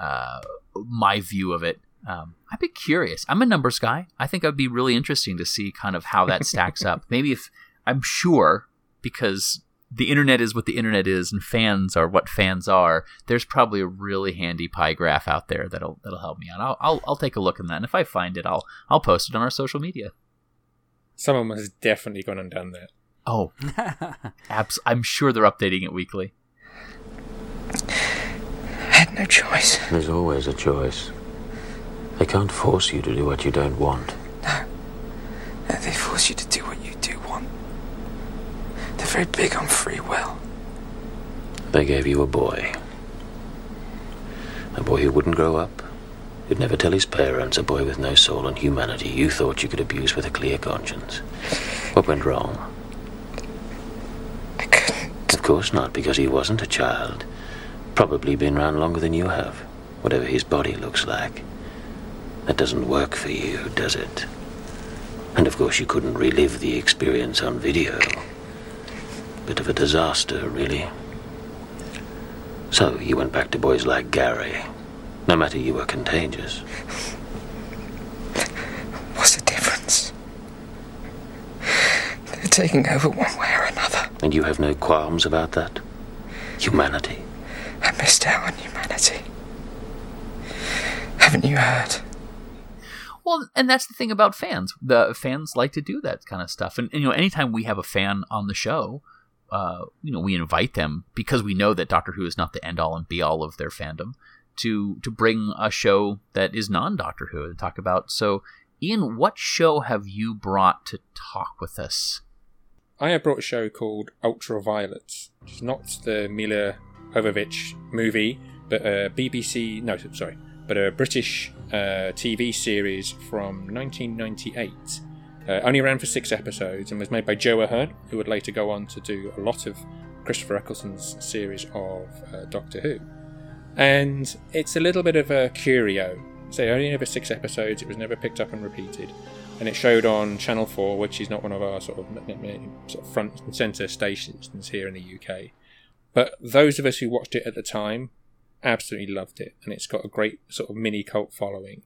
uh, my view of it. Um, I'd be curious. I'm a numbers guy. I think it'd be really interesting to see kind of how that stacks up. [LAUGHS] Maybe if I'm sure because the internet is what the internet is and fans are what fans are. There's probably a really handy pie graph out there that'll that'll help me out. I'll I'll, I'll take a look at that. And if I find it, I'll I'll post it on our social media. Someone has definitely gone and done that. Oh, [LAUGHS] abs- I'm sure they're updating it weekly. I had no choice. There's always a choice. They can't force you to do what you don't want. No, they force you to do what you do want. They're very big on free will. They gave you a boy. A boy who wouldn't grow up, who'd never tell his parents, a boy with no soul and humanity you thought you could abuse with a clear conscience. What went wrong? I couldn't. Of course not, because he wasn't a child. Probably been around longer than you have, whatever his body looks like. That doesn't work for you, does it? And of course, you couldn't relive the experience on video. Bit of a disaster, really. So you went back to boys like Gary. No matter you were contagious. What's the difference? They're taking over one way or another. And you have no qualms about that? Humanity. I missed out on humanity. Haven't you heard? Well, and that's the thing about fans. The fans like to do that kind of stuff. And, and you know, anytime we have a fan on the show, uh, you know, we invite them because we know that Doctor Who is not the end all and be all of their fandom to to bring a show that is non Doctor Who to talk about. So, Ian, what show have you brought to talk with us? I have brought a show called Ultraviolet, which is not the Milla Jovovich movie, but a BBC, no, sorry, but a British uh, TV series from 1998. Uh, only ran for six episodes and was made by Joe Ahearne, who would later go on to do a lot of Christopher Eccleston's series of uh, Doctor Who. And it's a little bit of a curio. So only over six episodes, it was never picked up and repeated. And it showed on Channel 4, which is not one of our sort of, sort of front and centre stations here in the UK. But those of us who watched it at the time absolutely loved it. And it's got a great sort of mini cult following.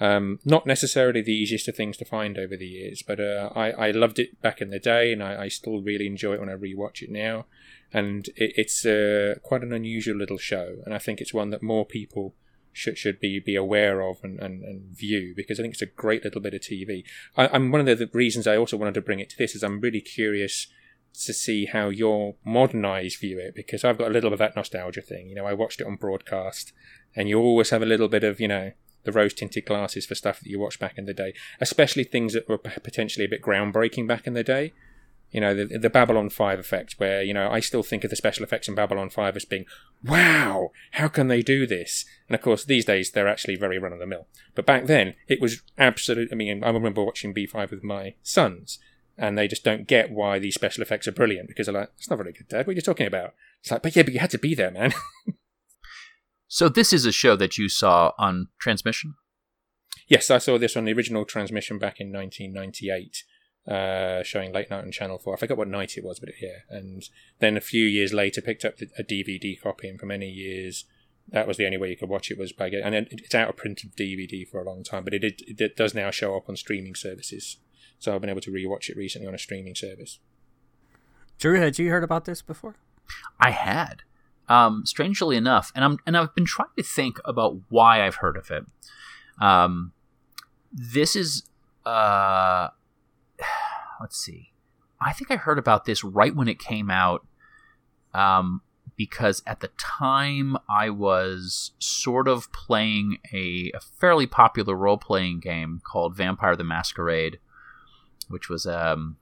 Um, not necessarily the easiest of things to find over the years, but uh, I, I loved it back in the day, and I, I still really enjoy it when I rewatch it now. And it, it's uh, quite an unusual little show, and I think it's one that more people should should be be aware of and, and, and view because I think it's a great little bit of TV. I, I'm one of the, the reasons I also wanted to bring it to this is I'm really curious to see how your modern eyes view it because I've got a little bit of that nostalgia thing. You know, I watched it on broadcast, and you always have a little bit of you know the rose tinted glasses for stuff that you watched back in the day, especially things that were potentially a bit groundbreaking back in the day. You know, the, the Babylon 5 effect, where, you know, I still think of the special effects in Babylon 5 as being, wow, how can they do this? And of course, these days they're actually very run of the mill. But back then, it was absolute. I mean, I remember watching B5 with my sons, and they just don't get why these special effects are brilliant because they're like, it's not very good, Dad. What are you talking about? It's like, but yeah, but you had to be there, man. [LAUGHS] So, this is a show that you saw on transmission. Yes, I saw this on the original transmission back in 1998, uh, showing late night on Channel 4. I forgot what night it was, but yeah. And then a few years later, picked up a DVD copy, and for many years, that was the only way you could watch it was by getting. And then it's out of print of DVD for a long time, but it, did, it does now show up on streaming services. So I've been able to rewatch it recently on a streaming service. Drew, had you heard about this before? I had, um, strangely enough, and I'm and I've been trying to think about why I've heard of it. Um, this is uh, [SIGHS] let's see. I think I heard about this right when it came out. Um, because at the time I was sort of playing a, a fairly popular role playing game called Vampire the Masquerade, which was um,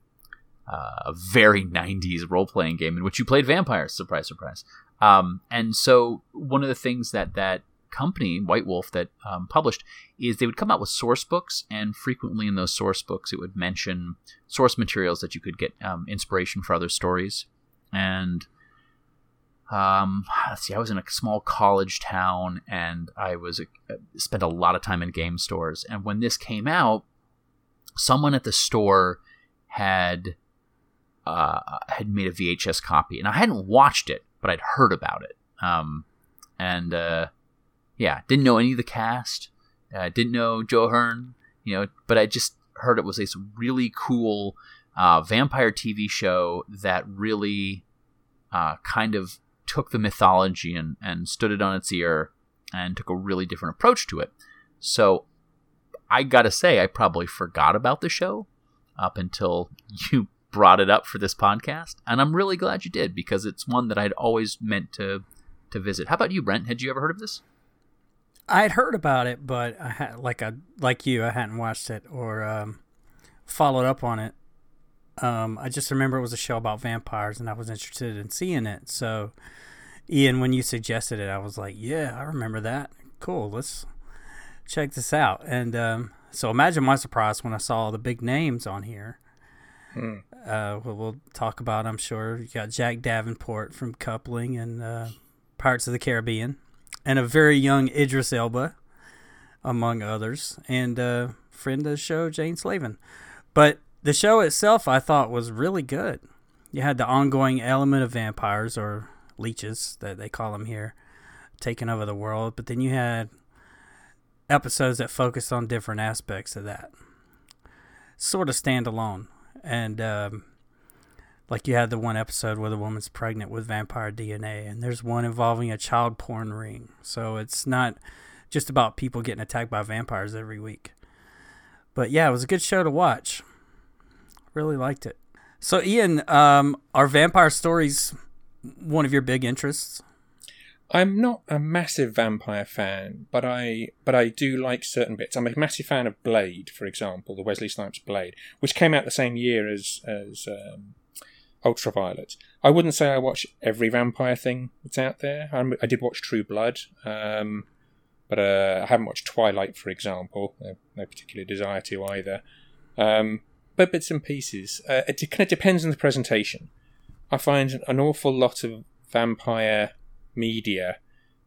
uh, a very 90s role playing game in which you played vampires. Surprise, surprise. Um, and so one of the things that that company, White Wolf, that um, published is they would come out with source books, and frequently in those source books, it would mention source materials that you could get um, inspiration for other stories. And um, let's see, I was in a small college town, and I was uh, spent a lot of time in game stores. And when this came out, someone at the store had uh, had made a VHS copy, and I hadn't watched it, but I'd heard about it. Um, and uh, yeah, didn't know any of the cast, uh, didn't know Joe Ahearne, you know, but I just heard it was this really cool uh, vampire TV show that really uh, kind of took the mythology and, and stood it on its ear and took a really different approach to it. So I gotta say, I probably forgot about the show up until [LAUGHS] you brought it up for this podcast, and I'm really glad you did because it's one that I'd always meant to to visit. How about you, Brent? Had you ever heard of this? I'd heard about it, but I had like I like you, I hadn't watched it or um, followed up on it. Um, I just remember it was a show about vampires, and I was interested in seeing it. So, Ian, when you suggested it, I was like, "Yeah, I remember that. Cool, let's check this out." And um, so, imagine my surprise when I saw all the big names on here. Hmm. Uh, we'll, we'll, talk about, I'm sure. You got Jack Davenport from Coupling and uh, Pirates of the Caribbean, and a very young Idris Elba, among others, and uh, friend of the show, Jane Slavin. But the show itself, I thought, was really good. You had the ongoing element of vampires or leeches that they call them here, taking over the world. But then you had episodes that focused on different aspects of that, sort of standalone. And um, like you had the one episode where the woman's pregnant with vampire DNA, and there's one involving a child porn ring. So it's not just about people getting attacked by vampires every week. But yeah, it was a good show to watch. Really liked it. So, Ian, um, are vampire stories one of your big interests? I'm not a massive vampire fan, but I but I do like certain bits. I'm a massive fan of Blade, for example, the Wesley Snipes Blade, which came out the same year as as um, Ultraviolet. I wouldn't say I watch every vampire thing that's out there. I'm, i did watch True Blood, um, but uh, I haven't watched Twilight, for example. No, no particular desire to either. Um, but bits and pieces. Uh, it kind of depends on the presentation. I find an awful lot of vampire media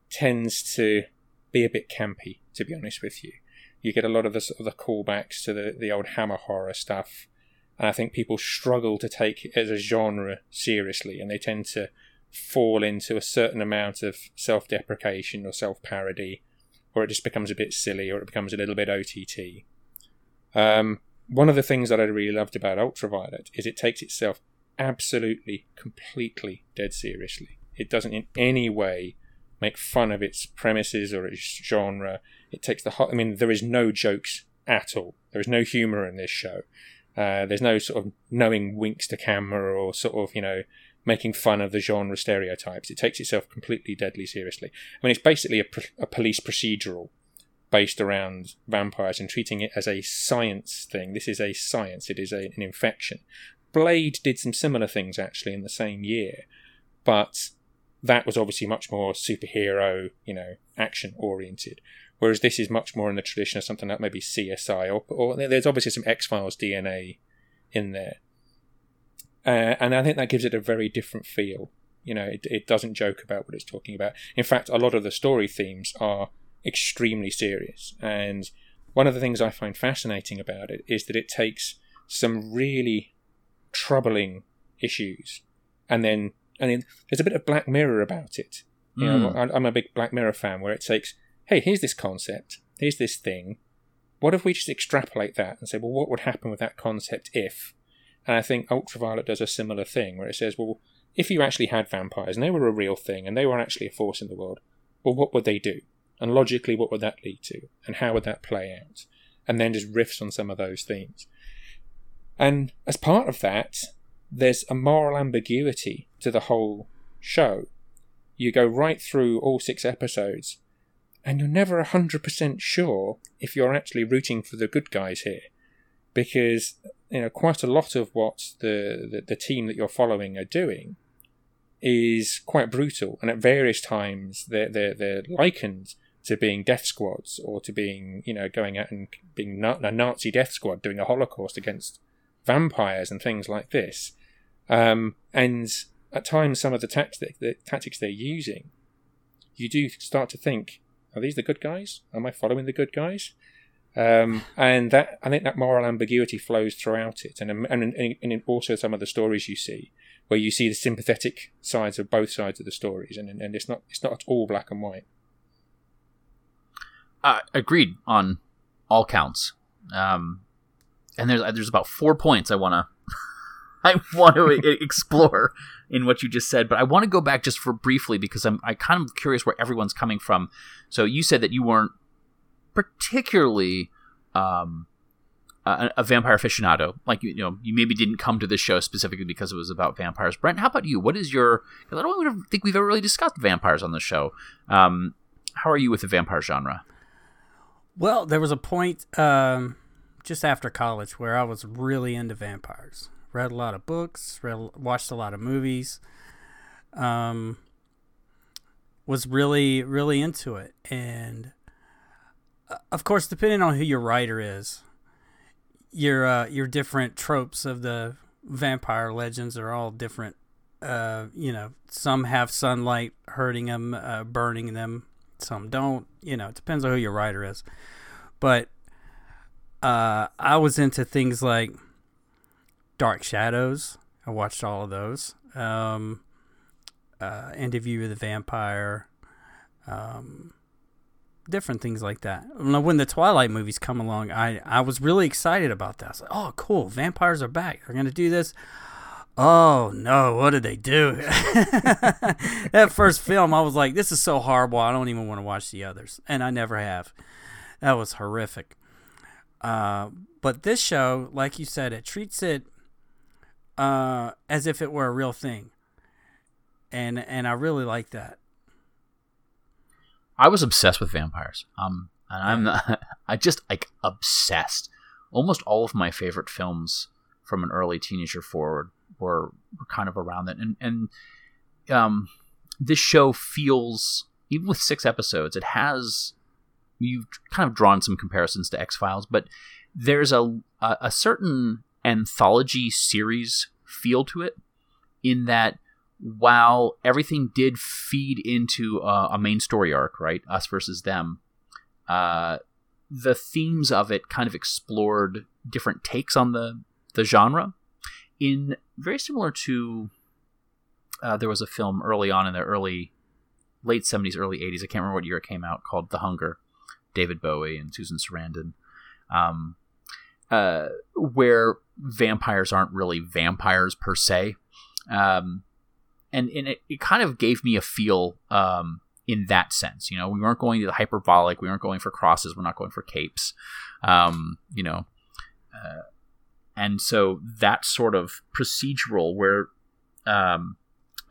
tends to be a bit campy, to be honest with you. You get a lot of the the callbacks to the, the old Hammer horror stuff, and I think people struggle to take it as a genre seriously, and they tend to fall into a certain amount of self deprecation or self parody, or it just becomes a bit silly, or it becomes a little bit OTT. Um, one of the things that I really loved about Ultraviolet is it takes itself absolutely, completely dead seriously. It doesn't in any way make fun of its premises or its genre. It takes the whole, I mean, there is no jokes at all. There is no humor in this show. Uh, there's no sort of knowing winks to camera or sort of, you know, making fun of the genre stereotypes. It takes itself completely deadly seriously. I mean, it's basically a, a police procedural based around vampires and treating it as a science thing. This is a science, it is a, an infection. Blade did some similar things actually in the same year, but that was obviously much more superhero, you know, action oriented. Whereas this is much more in the tradition of something like maybe CSI, or, or there's obviously some X Files DNA in there. Uh, and I think that gives it a very different feel. You know, it, it doesn't joke about what it's talking about. In fact, a lot of the story themes are extremely serious. And one of the things I find fascinating about it is that it takes some really troubling issues and then and there's a bit of Black Mirror about it. You mm. know, hmm. I'm a big Black Mirror fan where it takes, hey, here's this concept, here's this thing. What if we just extrapolate that and say, well, what would happen with that concept if? And I think Ultraviolet does a similar thing where it says, well, if you actually had vampires and they were a real thing and they were actually a force in the world, well, what would they do? And logically, what would that lead to? And how would that play out? and then just riffs on some of those themes. And as part of that, there's a moral ambiguity to the whole show. You go right through all six episodes, and you're never 100% sure if you're actually rooting for the good guys here. Because, you know, quite a lot of what the, the, the team that you're following are doing is quite brutal, and at various times they're, they're, they're likened to being death squads or to being, you know, going out and being a Nazi death squad doing a Holocaust against vampires and things like this. Um, and at times, some of the, tactic, the tactics they're using, you do start to think, are these the good guys? Am I following the good guys? Um, and that I think that moral ambiguity flows throughout it, and and, and and also some of the stories you see, where you see the sympathetic sides of both sides of the stories, and and it's not it's not all black and white. Uh, agreed on all counts. Um, and there's there's about four points I want to [LAUGHS] I want to explore in what you just said, but I want to go back just for briefly because I'm I kind of curious where everyone's coming from. So you said that you weren't particularly um, a, a, vampire aficionado, like you, you, know, you maybe didn't come to this show specifically because it was about vampires. Brent, how about you? What is your? I don't think we've ever really discussed vampires on the show. Um, how are you with the vampire genre? Well, there was a point um, just after college where I was really into vampires. Read a lot of books, read, watched a lot of movies. Um, was really, really into it. And uh, of course, depending on who your writer is, your uh, your different tropes of the vampire legends are all different. Uh, you know, some have sunlight hurting them, uh, burning them. Some don't. You know, it depends on who your writer is. But uh, I was into things like Dark Shadows. I watched all of those. Um, uh, Interview with the Vampire. Um, different things like that. When the Twilight movies come along, I, I was really excited about that. I was like, oh, cool, vampires are back. They're going to do this. Oh, no, what did they do? [LAUGHS] that first film, I was like, this is so horrible. I don't even want to watch the others. And I never have. That was horrific. Uh, but this show, like you said, it treats it uh, as if it were a real thing, and and I really like that. I was obsessed with vampires. Um, and I'm not, [LAUGHS] I just like obsessed. Almost all of my favorite films from an early teenager forward were, were kind of around that, and and um, this show feels even with six episodes, it has you've kind of drawn some comparisons to X Files, but there's a, a, a certain anthology series feel to it, in that while everything did feed into a, a main story arc, right, us versus them, uh, the themes of it kind of explored different takes on the the genre. In very similar to uh, there was a film early on in the early late 70s early 80s i can't remember what year it came out called the hunger David Bowie and Susan Sarandon, um, uh, where vampires aren't really vampires per se. Um, and, and it, it, kind of gave me a feel um, in that sense. You know, we weren't going to the hyperbolic, we weren't going for crosses, we're not going for capes. Um, you know, uh, and so that sort of procedural where um,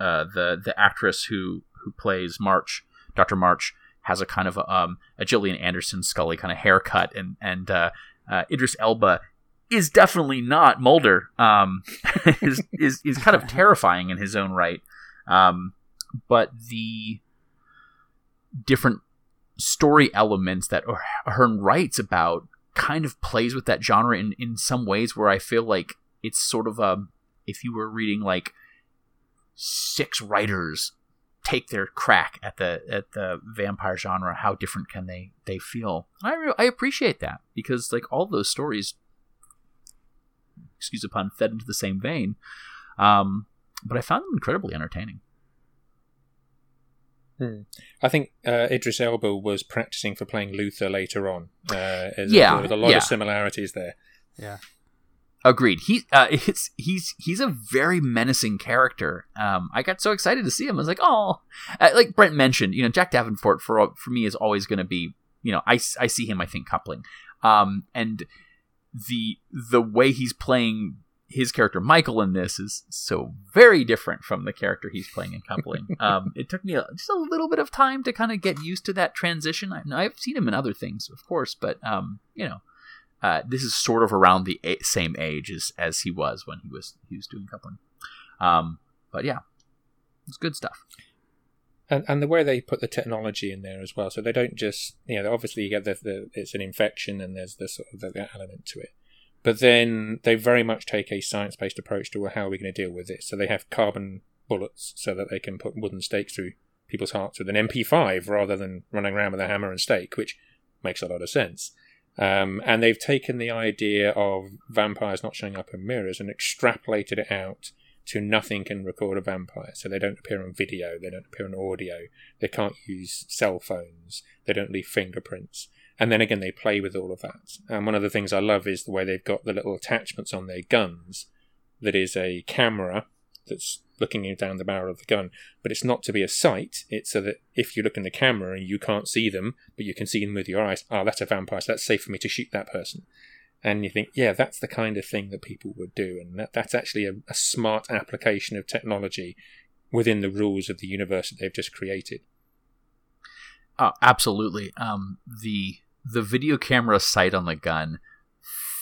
uh, the the actress who who plays March, Dr. March, has a kind of a, um, a Gillian Anderson Scully kind of haircut, and and uh, uh, Idris Elba is definitely not Mulder. Um, [LAUGHS] is, is is kind of [LAUGHS] terrifying in his own right, um, but the different story elements that Ahearne writes about kind of plays with that genre in in some ways where I feel like it's sort of a um, if you were reading like six writers take their crack at the at the vampire genre how different can they they feel i re- i appreciate that because like all those stories excuse the pun fed into the same vein um but i found them incredibly entertaining hmm. I think uh, Idris Elba was practicing for playing Luther later on. Uh, yeah, with a lot yeah. of similarities there. Yeah. Agreed. He uh, [LAUGHS] it's he's he's a very menacing character. Um, I got so excited to see him. I was like, oh, uh, like Brent mentioned, you know, Jack Davenport for for me is always going to be, you know, I, I see him. I think coupling. Um, and the the way he's playing his character Michael in this is so very different from the character he's playing in Coupling. [LAUGHS] um, it took me a, just a little bit of time to kind of get used to that transition. I, have seen him in other things, of course, but um, you know, uh, this is sort of around the a- same age as as he was when he was he was doing Coupling. Um, but yeah, it's good stuff. And, and the way they put the technology in there as well, so they don't just you know obviously you get the, the it's an infection and there's the sort of the, the element to it, but then they very much take a science based approach to well, how are we going to deal with it. So they have carbon bullets so that they can put wooden stakes through people's hearts with an MP5 rather than running around with a hammer and stake, which makes a lot of sense. Um, and they've taken the idea of vampires not showing up in mirrors and extrapolated it out to nothing can record a vampire. So they don't appear on video, they don't appear on audio, they can't use cell phones, they don't leave fingerprints. And then again, they play with all of that. And one of the things I love is the way they've got the little attachments on their guns that is a camera that's looking down the barrel of the gun. But it's not to be a sight, it's so that if you look in the camera and you can't see them, but you can see them with your eyes, oh, that's a vampire, so that's safe for me to shoot that person and you think, yeah, that's the kind of thing that people would do, and that, that's actually a, a smart application of technology within the rules of the universe that they've just created. Oh, absolutely. Um, the the video camera sight on the gun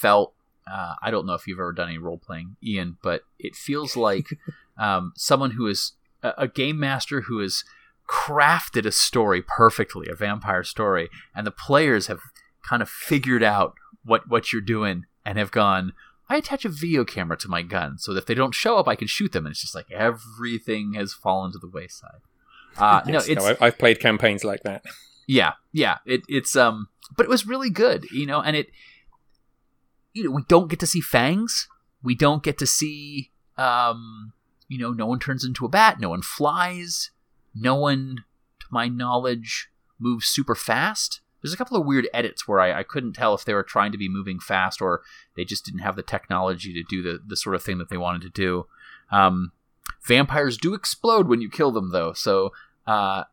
felt. Uh, I don't know if you've ever done any role playing, Ian, but it feels like [LAUGHS] um, someone who is a, a game master who has crafted a story perfectly, a vampire story, and the players have kind of figured out what what you're doing and have gone I attach a video camera to my gun so that if they don't show up I can shoot them. And it's just like everything has fallen to the wayside. Uh, [LAUGHS] yes, no, no, I've played campaigns like that. Yeah, yeah, it, it's um, but it was really good, you know, and it, you know, we don't get to see fangs, we don't get to see, um, you know, no one turns into a bat, no one flies, no one, to my knowledge, moves super fast there's a couple of weird edits where I, I, couldn't tell if they were trying to be moving fast or they just didn't have the technology to do the, the sort of thing that they wanted to do. Um, vampires do explode when you kill them, though. So, uh,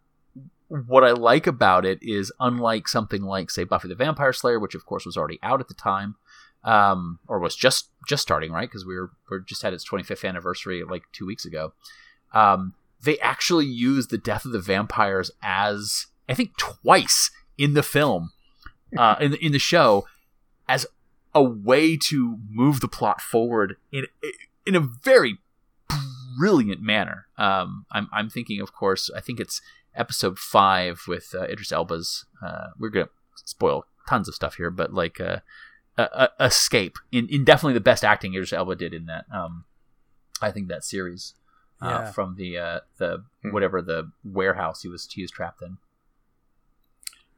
what I like about it is, unlike something like, say, Buffy the Vampire Slayer, which of course was already out at the time, um, or was just just starting, right? Because we were we just had its 25th anniversary like two weeks ago. Um, they actually used the death of the vampires as I think twice in the film, uh, in the, in the show, as a way to move the plot forward in in a very brilliant manner. Um, I'm I'm thinking, of course, I think it's episode five with uh, Idris Elba's. Uh, we're gonna spoil tons of stuff here, but like uh, escape in, in definitely the best acting Idris Elba did in that. Um, I think that series uh, yeah. from the uh, the hmm. whatever the warehouse he was he was trapped in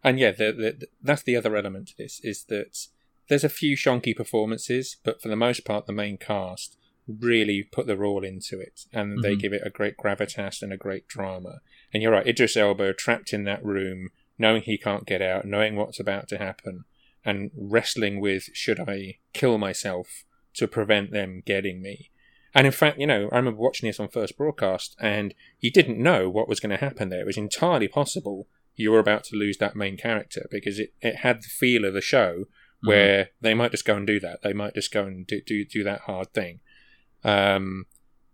and yeah, the, the, that's the other element to this is that there's a few shonky performances, but for the most part, the main cast really put their all into it, and mm-hmm. they give it a great gravitas and a great drama. And you're right, Idris Elba trapped in that room, knowing he can't get out, knowing what's about to happen, and wrestling with should I kill myself to prevent them getting me. And in fact, you know, I remember watching this on first broadcast, and you didn't know what was going to happen there. It was entirely possible you were about to lose that main character because it, it had the feel of the show mm-hmm. where mm-hmm. they might just go and do that. They might just go and do do, do that hard thing. Um,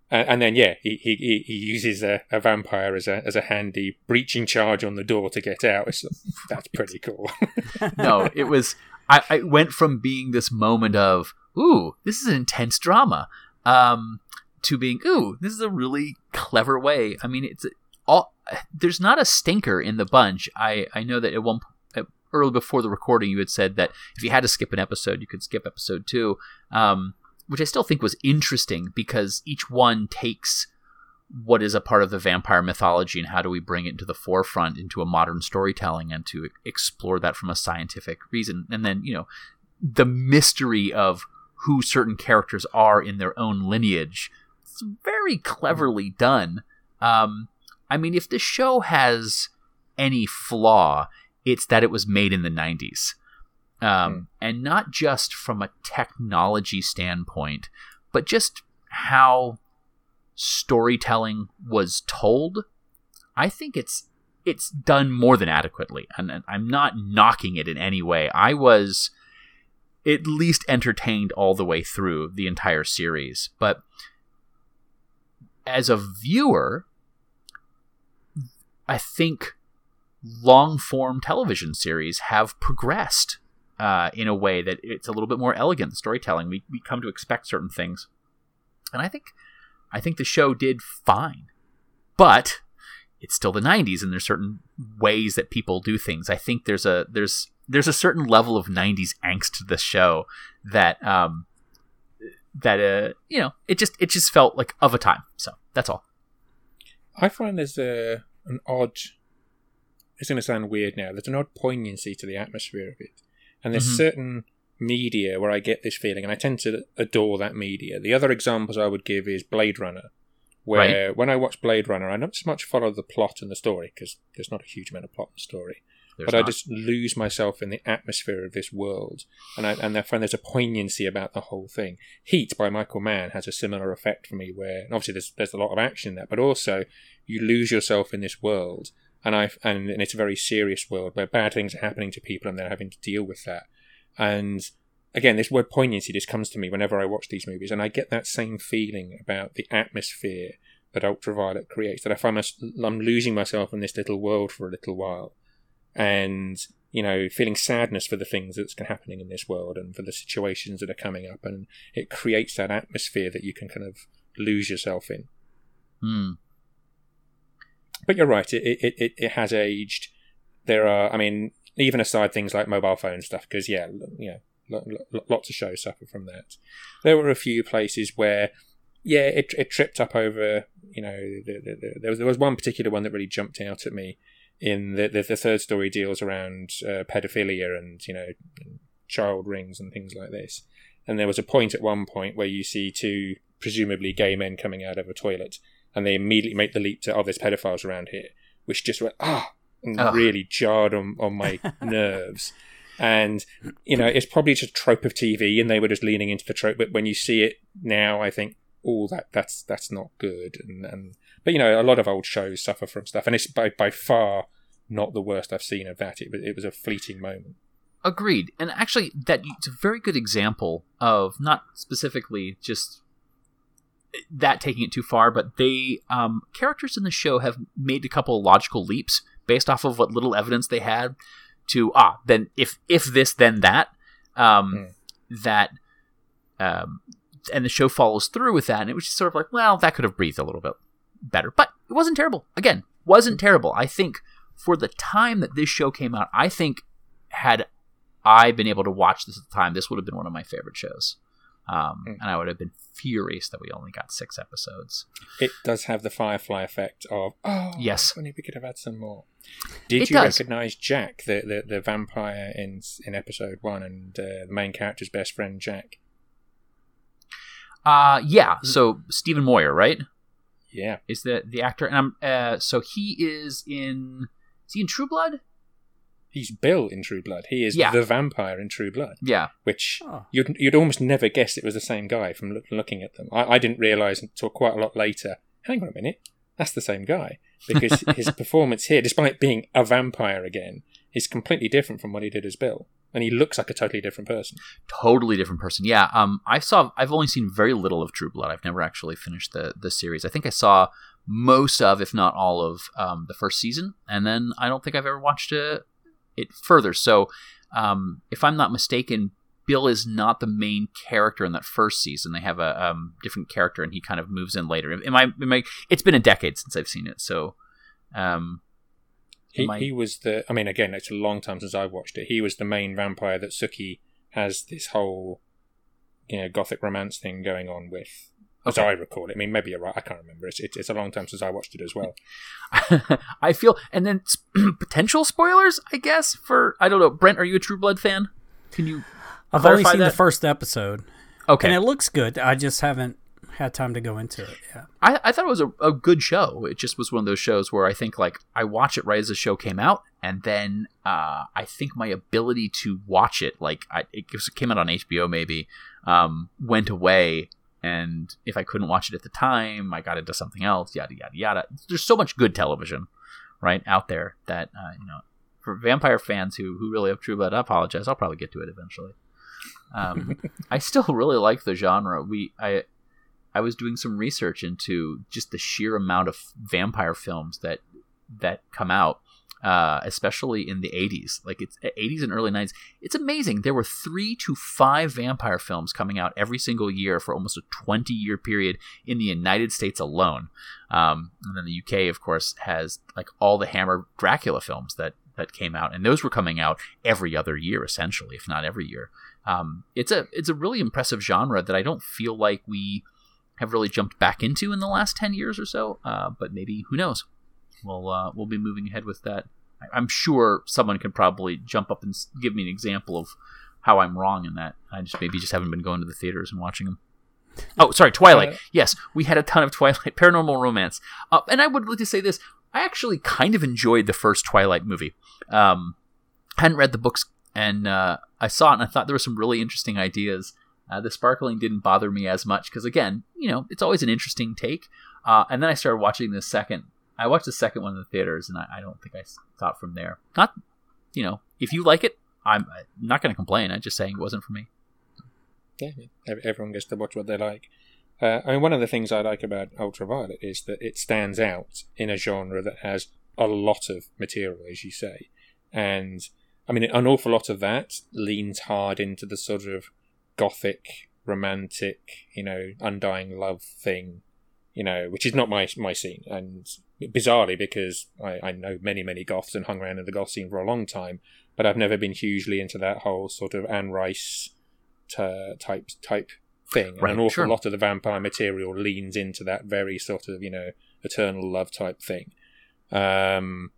and, and then yeah, he, he, he uses a, a, vampire as a as a handy breaching charge on the door to get out. It's, [LAUGHS] that's pretty cool. [LAUGHS] no, it was. I, I went from being this moment of ooh, this is an intense drama, um, to being ooh, this is a really clever way. I mean, it's all there's not a stinker in the bunch. I I know that at one early before the recording you had said that if you had to skip an episode, you could skip episode two, um, which I still think was interesting because each one takes what is a part of the vampire mythology and how do we bring it into the forefront into a modern storytelling and to explore that from a scientific reason and then you know the mystery of who certain characters are in their own lineage it's very cleverly done um, I mean, if the show has any flaw, it's that it was made in the 90s. Um, mm. And not just from a technology standpoint, but just how storytelling was told. I think it's it's done more than adequately, and, and I'm not knocking it in any way. I was at least entertained all the way through the entire series. But as a viewer, I think long form television series have progressed uh, in a way that it's a little bit more elegant storytelling. We, we come to expect certain things. And I think I think the show did fine. But it's still the 90s and there's certain ways that people do things. I think there's a there's there's a certain level of 90s angst to the show that um that uh you know, it just it just felt like of a time. So, that's all. I find there's a an odd. It's going to sound weird now. There's an odd poignancy to the atmosphere of it, and there's Mhm. certain media where I get this feeling, and I tend to adore that media. The other examples I would give is Blade Runner, where when I watch Blade Runner, I don't so much follow the plot and the story because there's not a huge amount of plot and story, There's but I just lose myself in the atmosphere of this world, and I and I find there's a poignancy about the whole thing. Heat by Michael Mann has a similar effect for me, where and obviously there's there's a lot of action in that, but also you lose yourself in this world, and I and, and it's a very serious world where bad things are happening to people, and they're having to deal with that. And again, this word poignancy just comes to me whenever I watch these movies, and I get that same feeling about the atmosphere that Ultraviolet creates. That I find I'm losing myself in this little world for a little while, and you know, feeling sadness for the things that's happening in this world and for the situations that are coming up, and it creates that atmosphere that you can kind of lose yourself in. Hmm. But you're right; it it, it, it has aged. There are, I mean, even aside things like mobile phone stuff, because yeah, you know, lo- lo- lots of shows suffer from that. There were a few places where, yeah, it it tripped up over. You know, the, the, the, there was there was one particular one that really jumped out at me. In the the, the third story deals around uh, pedophilia and you know child rings and things like this. And there was a point at one point where you see two presumably gay men coming out of a toilet, and they immediately make the leap to, "Oh, there's pedophiles around here," which just went ah, and Ugh. really jarred on on my [LAUGHS] nerves. And you know, it's probably just a trope of TV, and they were just leaning into the trope. But when you see it now, I think, oh, that that's that's not good. And, and but you know, a lot of old shows suffer from stuff, and it's by by far not the worst I've seen of that. It was it was a fleeting moment. Agreed. And actually, that it's a very good example of not specifically just that taking it too far, but they um, characters in the show have made a couple of logical leaps based off of what little evidence they had to ah then if if this then that um, that um, and the show follows through with that, and it was just sort of like well that could have breathed a little bit better, but it wasn't terrible. Again, wasn't terrible. I think for the time that this show came out, I think had I been able to watch this at the time, this would have been one of my favorite shows. Um, Mm. And I would have been furious that we only got six episodes. It does have the Firefly effect of oh Yes. if only we could have had some more. Did It you does. recognise Jack, the, the the vampire in in episode one, and uh, the main character's best friend Jack? Uh, yeah. So Stephen Moyer, right, Yeah, is the the actor, and I'm uh, so he is in is he in True Blood? He's Bill in True Blood. He is Yeah. the vampire in True Blood. Yeah. Which Oh. you'd you'd almost never guess it was the same guy from look, looking at them. I, I didn't realise until quite a lot later. Hang on a minute, that's the same guy because [LAUGHS] his performance here, despite being a vampire again, is completely different from what he did as Bill, and he looks like a totally different person. totally different person. Yeah. Um, I saw. I've only seen very little of True Blood. I've never actually finished the the series. I think I saw most of, if not all of, um, the first season, and then I don't think I've ever watched it, it further. So, um, if I'm not mistaken, Bill is not the main character in that first season. They have a um, different character, and he kind of moves in later. Am I? Am I? It's been a decade since I've seen it, so. Um, He, I- he was the. I mean, again, it's a long time since I've watched it. He was the main vampire that Sookie has this whole, you know, gothic romance thing going on with. As Okay. I recall it. I mean, maybe you're right. I can't remember. It's, it's, it's a long time since I watched it as well. [LAUGHS] I feel, and then s- [CLEARS THROAT] potential spoilers, I guess. For I don't know, Brent, are you a True Blood fan? Can you? I've only seen that? the first episode, Okay, and it looks good. I just haven't had time to go into it. Yeah. I, I thought it was a, a good show. It just was one of those shows where I think like I watch it right as the show came out, and then uh, I think my ability to watch it, like I, it was- came out on HBO maybe, um, went away. And if I couldn't watch it at the time, I got into something else. Yada yada yada. There's so much good television, right out there that uh, you know, for vampire fans who who really have True Blood, I apologize. I'll probably get to it eventually. Um, [LAUGHS] I still really like the genre. We I I was doing some research into just the sheer amount of vampire films that that come out, uh, especially in the 80s. Like it's 80s and early 90s. It's amazing. There were three to five vampire films coming out every single year for almost a 20 year period in the United States alone. Um, and then the UK, of course, has like all the Hammer Dracula films that that came out, and those were coming out every other year, essentially, if not every year. Um, it's a it's a really impressive genre that I don't feel like we have really jumped back into in the last ten years or so. Uh, but maybe who knows? We'll uh, we'll be moving ahead with that. I'm sure someone could probably jump up and give me an example of how I'm wrong in that. I just maybe just haven't been going to the theaters and watching them. Oh, sorry, Twilight. Uh, yes, we had a ton of Twilight, [LAUGHS] Paranormal Romance, uh, and I would like to say this: I actually kind of enjoyed the first Twilight movie. Um, hadn't read the books, and uh, I saw it, and I thought there were some really interesting ideas. Uh, the sparkling didn't bother me as much because, again, you know, it's always an interesting take. Uh, and then I started watching the second. I watched the second one in the theaters, and I, I don't think I thought from there. Not, you know, if you like it, I'm not going to complain. I'm just saying it wasn't for me. Yeah, everyone gets to watch what they like. Uh, I mean, one of the things I like about Ultraviolet is that it stands out in a genre that has a lot of material, as you say. And I mean, an awful lot of that leans hard into the sort of gothic, romantic, you know, undying love thing, you know, which is not my my scene. And bizarrely, because I, I know many, many goths and hung around in the goth scene for a long time, but I've never been hugely into that whole sort of Anne Rice t- type type thing. Right, and an awful sure. lot of the vampire material leans into that very sort of, you know, eternal love type thing. Um,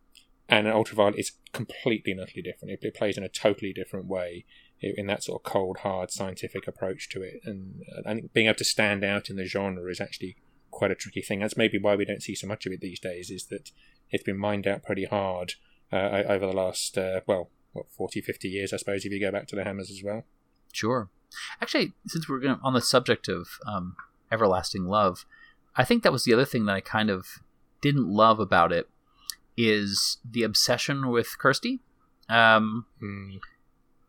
and Ultraviolet is completely and utterly different. It, it, plays in a totally different way in that sort of cold, hard, scientific approach to it. And I think being able to stand out in the genre is actually quite a tricky thing. That's maybe why we don't see so much of it these days, is that it's been mined out pretty hard uh, over the last, uh, well, what, 40, 50 years, I suppose, if you go back to the Hammers as well. Sure. Actually, since we're gonna, on the subject of um, everlasting love, I think that was the other thing that I kind of didn't love about it is the obsession with Kirsty. Um, mm.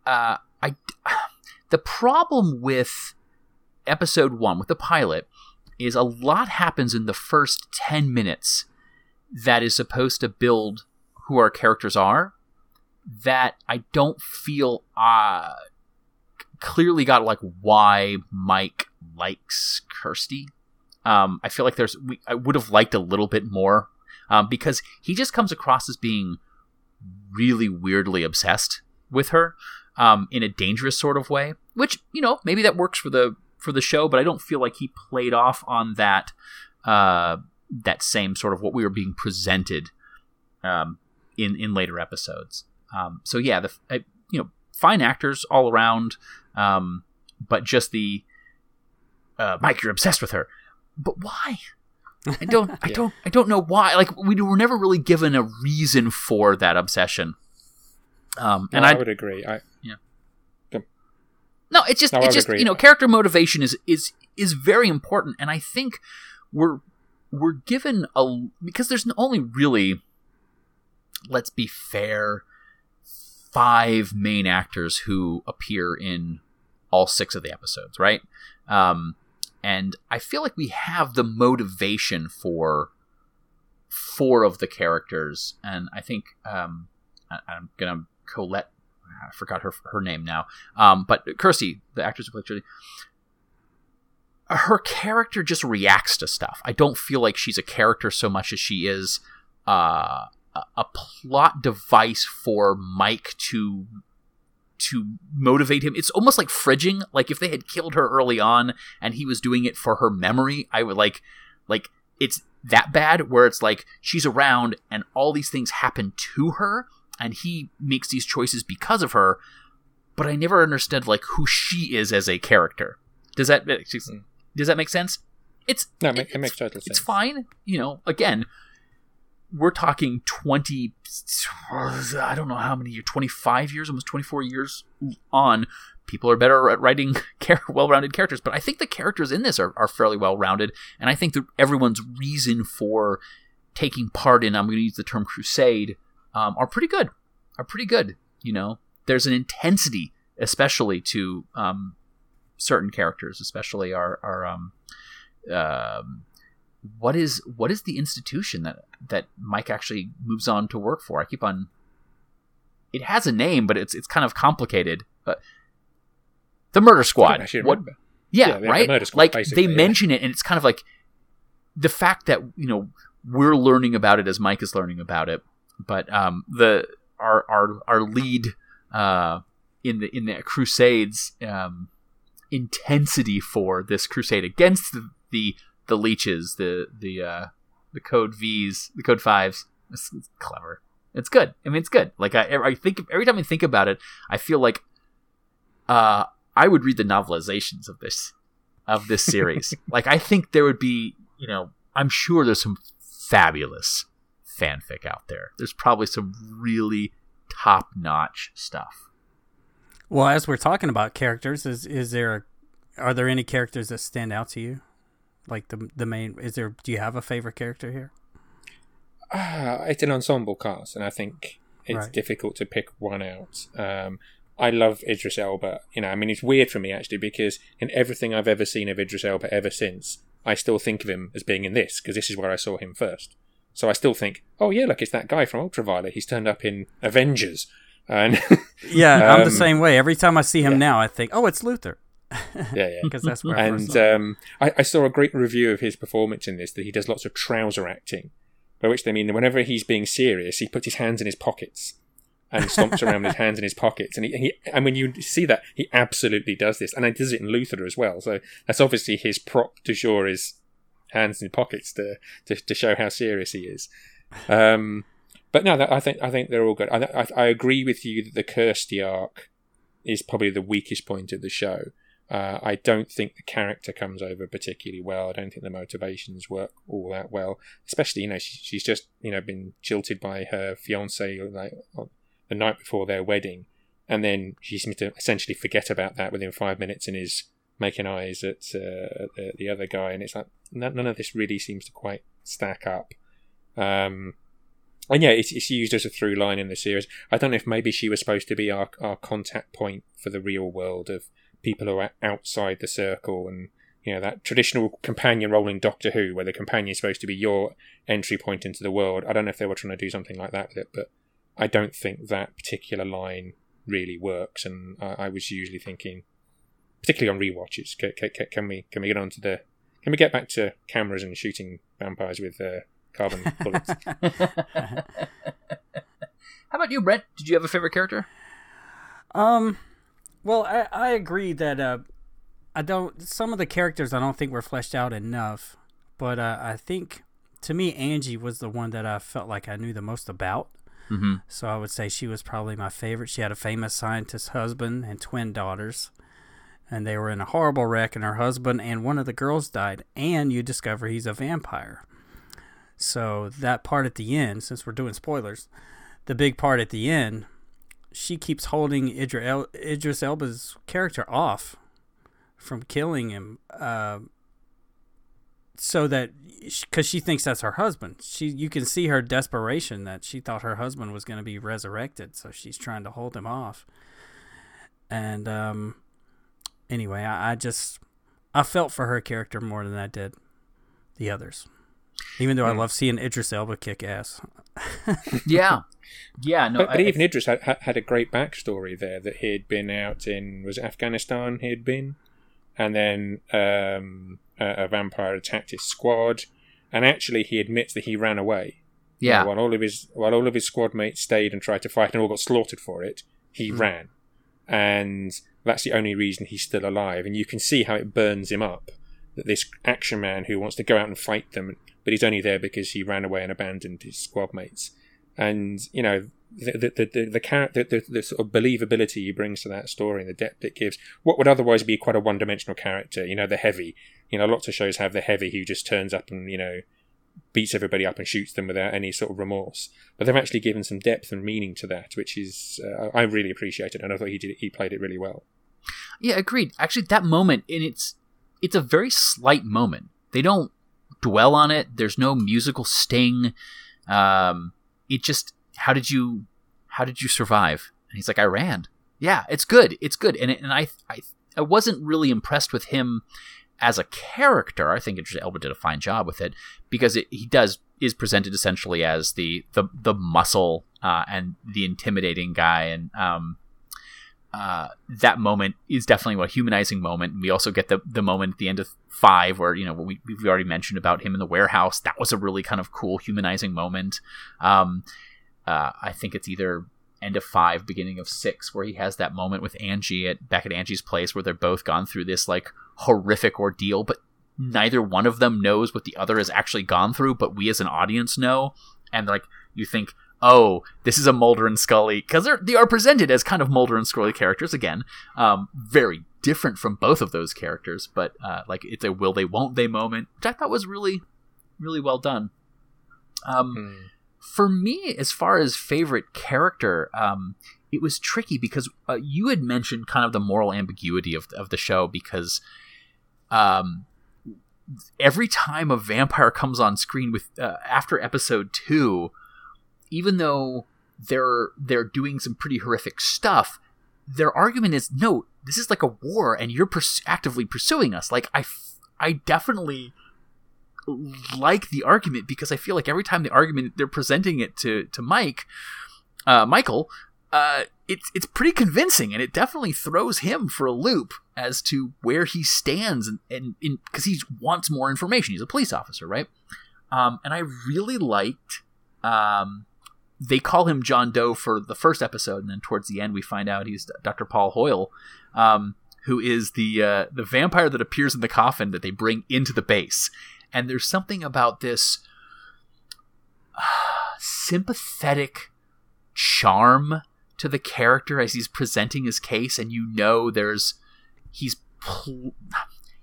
uh, I [SIGHS] the problem with episode one with the pilot is a lot happens in the first ten minutes that is supposed to build who our characters are that I don't feel uh, clearly got like why Mike likes Kirsty. Um, I feel like there's we, I would have liked a little bit more um, because he just comes across as being really weirdly obsessed with her um, in a dangerous sort of way. Which you know maybe that works for the for the show, but I don't feel like he played off on that uh, that same sort of what we were being presented um, in in later episodes. Um, so yeah, the I, you know fine actors all around. Um, but just the uh, Mike, you're obsessed with her. But why? I don't. [LAUGHS] I don't. I don't know why. Like we were never really given a reason for that obsession. Um, and I, I, would agree. I yeah. No, it's just no, it's just agree. you know character motivation is is is very important, and I think we're we're given a because there's only really let's be fair five main actors who appear in all six of the episodes, right? Um, and I feel like we have the motivation for four of the characters, and I think um, I, am gonna Colette. I forgot her her name now, um, but Kirsty, the actress who played Julie, her character just reacts to stuff. I don't feel like she's a character so much as she is uh, a plot device for Mike to to motivate him. It's almost like fridging. Like if they had killed her early on and he was doing it for her memory, I would like like it's that bad where it's like she's around and all these things happen to her and he makes these choices because of her. But I never understood like who she is as a character. Does that eh, does that make sense? It's no, it, it makes total sense. It's fine. You know, again, we're talking 20 i don't know how many years 25 years almost 24 years on people are better at writing [LAUGHS] well-rounded characters but i think the characters in this are, are fairly well-rounded and i think that everyone's reason for taking part in i'm going to use the term crusade um, are pretty good are pretty good you know there's an intensity especially to um, certain characters, especially our our um, um, what is what is the institution that that Mike actually moves on to work for? I keep on. It has a name, but it's it's kind of complicated. But the Murder Squad. What? Yeah, Yeah, the- the right. Murder Squad, like they yeah. mention it, and it's kind of like the fact that you know we're learning about it as Mike is learning about it. But um, the our our our lead uh, in the in the Crusades um, intensity for this crusade against the the, the leeches, the the uh, the code V's, the code fives. It's, it's clever. It's good. I mean, it's good. Like I, I think every time I think about it, I feel like uh, I would read the novelizations of this of this series. [LAUGHS] like I think there would be, you know, I'm sure there's some fabulous fanfic out there. There's probably some really top notch stuff. Well, as we're talking about characters, is is there are there any characters that stand out to you? Like the the main is there do you have a favorite character here? Ah, it's an ensemble cast, and I think it's Right. difficult to pick one out. Um, I love Idris Elba. You know, I mean, it's weird for me actually because in everything I've ever seen of Idris Elba ever since, I still think of him as being in this because this is where I saw him first. So I still think, oh yeah, look, it's that guy from Ultraviolet. He's turned up in Avengers, and [LAUGHS] Yeah, I'm the Um, same way. Every time I see him yeah. now, I think, oh, it's Luther, [LAUGHS] yeah, yeah. [LAUGHS] because that's where I and him. um, I, I saw a great review of his performance in this that he does lots of trouser acting, by which they mean that whenever he's being serious, he puts his hands in his pockets and stomps around with his hands in his pockets. And he, he and when you see that, he absolutely does this, and he does it in Luther as well. So that's obviously his prop du jour is hands in pockets to to, to show how serious he is. Um, but no, that, I think I think they're all good. I, I, I agree with you that the Kirsty arc is probably the weakest point of the show. Uh, I don't think the character comes over particularly well. I don't think the motivations work all that well. Especially, you know, she, she's just you know been jilted by her fiance like the night before their wedding, and then she seems to essentially forget about that within five minutes and is making eyes at uh, the, the other guy, and it's like none, none of this really seems to quite stack up. Um, and yeah, it's, it's used as a through line in the series. I don't know if maybe she was supposed to be our, our contact point for the real world of people who are outside the circle and you know that traditional companion role in Doctor Who, where the companion is supposed to be your entry point into the world. I don't know if they were trying to do something like that with it, but I don't think that particular line really works. And I, I was usually thinking, particularly on rewatches, can, can, can we can we get on to the can we get back to cameras and shooting vampires with uh, carbon [LAUGHS] bullets? How about you, Brent? Did you have a favorite character? Um, well, I, I agree that uh, I don't. Some of the characters I don't think were fleshed out enough, but uh, I think to me Angie was the one that I felt like I knew the most about. Mm-hmm. So I would say she was probably my favorite. She had a famous scientist husband and twin daughters, and they were in a horrible wreck, and her husband and one of the girls died, and you discover he's a vampire. So that part at the end, since we're doing spoilers, the big part at the end, she keeps holding Idris, El- Idris Elba's character off from killing him, uh, so that because she thinks that's her husband. She you can see her desperation that she thought her husband was going to be resurrected, so she's trying to hold him off. And um, anyway, I, I just I felt for her character more than I did the others. Even though I Hmm. love seeing Idris Elba kick ass. [LAUGHS] Yeah, yeah. No, but, but I- even Idris had, had had a great backstory there that he'd been out in was it Afghanistan he'd been, and then um, a, a vampire attacked his squad, and actually he admits that he ran away. You know, yeah, while all of his while all of his squad mates stayed and tried to fight and all got slaughtered for it, he ran, and that's the only reason he's still alive. And you can see how it burns him up that this action man who wants to go out and fight them, but he's only there because he ran away and abandoned his squad mates. And you know the the the the, the, the, the sort of believability he brings to that story and the depth it gives. What would otherwise be quite a one dimensional character, you know, the heavy. You know, lots of shows have the heavy who just turns up and you know beats everybody up and shoots them without any sort of remorse. But they've actually given some depth and meaning to that, which is uh, I really appreciated, and I thought he did he played it really well. yeah. Agreed. Actually, that moment, and it's it's a very slight moment. They don't dwell on it. There's no musical sting. Um, it just how did you how did you survive? And he's like, I ran. Yeah, it's good. It's good, and and I I I wasn't really impressed with him as a character. I think Elba did a fine job with it because it, he does is presented essentially as the the the muscle uh, and the intimidating guy, and um, uh, that moment is definitely a humanizing moment. We also get the the moment at the end of five where you know we we've already mentioned about him in the warehouse. That was a really kind of cool humanizing moment. Um, uh, I think it's either end of five, beginning of six, where he has that moment with Angie at back at Angie's place where they're both gone through this like horrific ordeal, but neither one of them knows what the other has actually gone through, but we as an audience know. And like you think, oh, this is a Mulder and Scully because they are presented as kind of Mulder and Scully characters again, um, very different from both of those characters, but uh, like it's a will they won't they moment, which I thought was really, really well done. Um, hmm. For me, as far as favorite character, um, it was tricky because uh, you had mentioned kind of the moral ambiguity of of the show because. Um, every time a vampire comes on screen with uh, after episode two, even though they're they're doing some pretty horrific stuff, their argument is no, this is like a war, and you're pers- actively pursuing us. Like I, I definitely like the argument because I feel like every time the argument they're presenting it to to Mike, uh, Michael, uh, it's it's pretty convincing, and it definitely throws him for a loop as to where he stands, and because he wants more information. He's a police officer, right? Um, and I really liked um, they call him John Doe for the first episode, and then towards the end we find out he's Dr. Paul Hoyle, um, who is the uh, the vampire that appears in the coffin that they bring into the base. And there's something about this uh, [SIGHS] sympathetic charm to the character as he's presenting his case, and you know there's he's pl-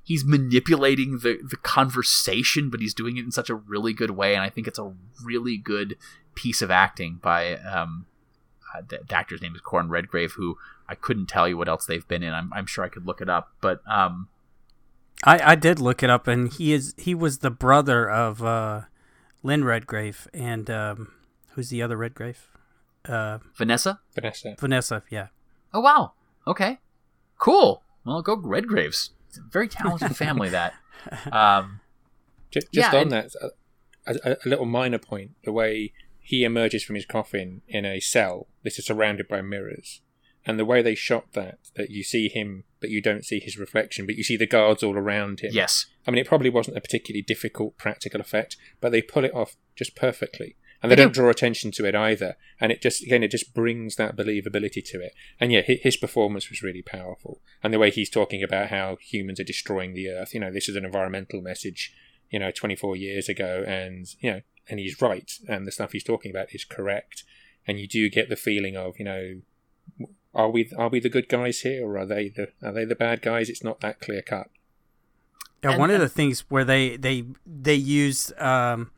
he's manipulating the the conversation, but he's doing it in such a really good way, and I think it's a really good piece of acting by um, uh, the, the, actor's name is Corin Redgrave, who I couldn't tell you what else they've been in. I'm, I'm sure I could look it up, but um, I, I did look it up, and he is he was the brother of uh, Lynn Redgrave, and um, who's the other Redgrave? Uh, Vanessa. Vanessa. Vanessa. Yeah. Oh wow. Okay. Cool. Well, go Redgraves. It's a very talented [LAUGHS] family. That. Um, just, just yeah, on and, that, a, a, little minor point: the way he emerges from his coffin in a cell that is surrounded by mirrors. And the way they shot that, that you see him, but you don't see his reflection, but you see the guards all around him. Yes. I mean, it probably wasn't a particularly difficult practical effect, but they pull it off just perfectly. And they, they don't do. draw attention to it either. And it just, again, it just brings that believability to it. And yeah, his performance was really powerful. And the way he's talking about how humans are destroying the earth, you know, this is an environmental message, you know, 24 years ago. And, you know, and he's right, and the stuff he's talking about is correct, and you do get the feeling of you know, are we are we the good guys here, or are they the are they the bad guys? It's not that clear cut. Yeah, and, one of the things where they they they use um,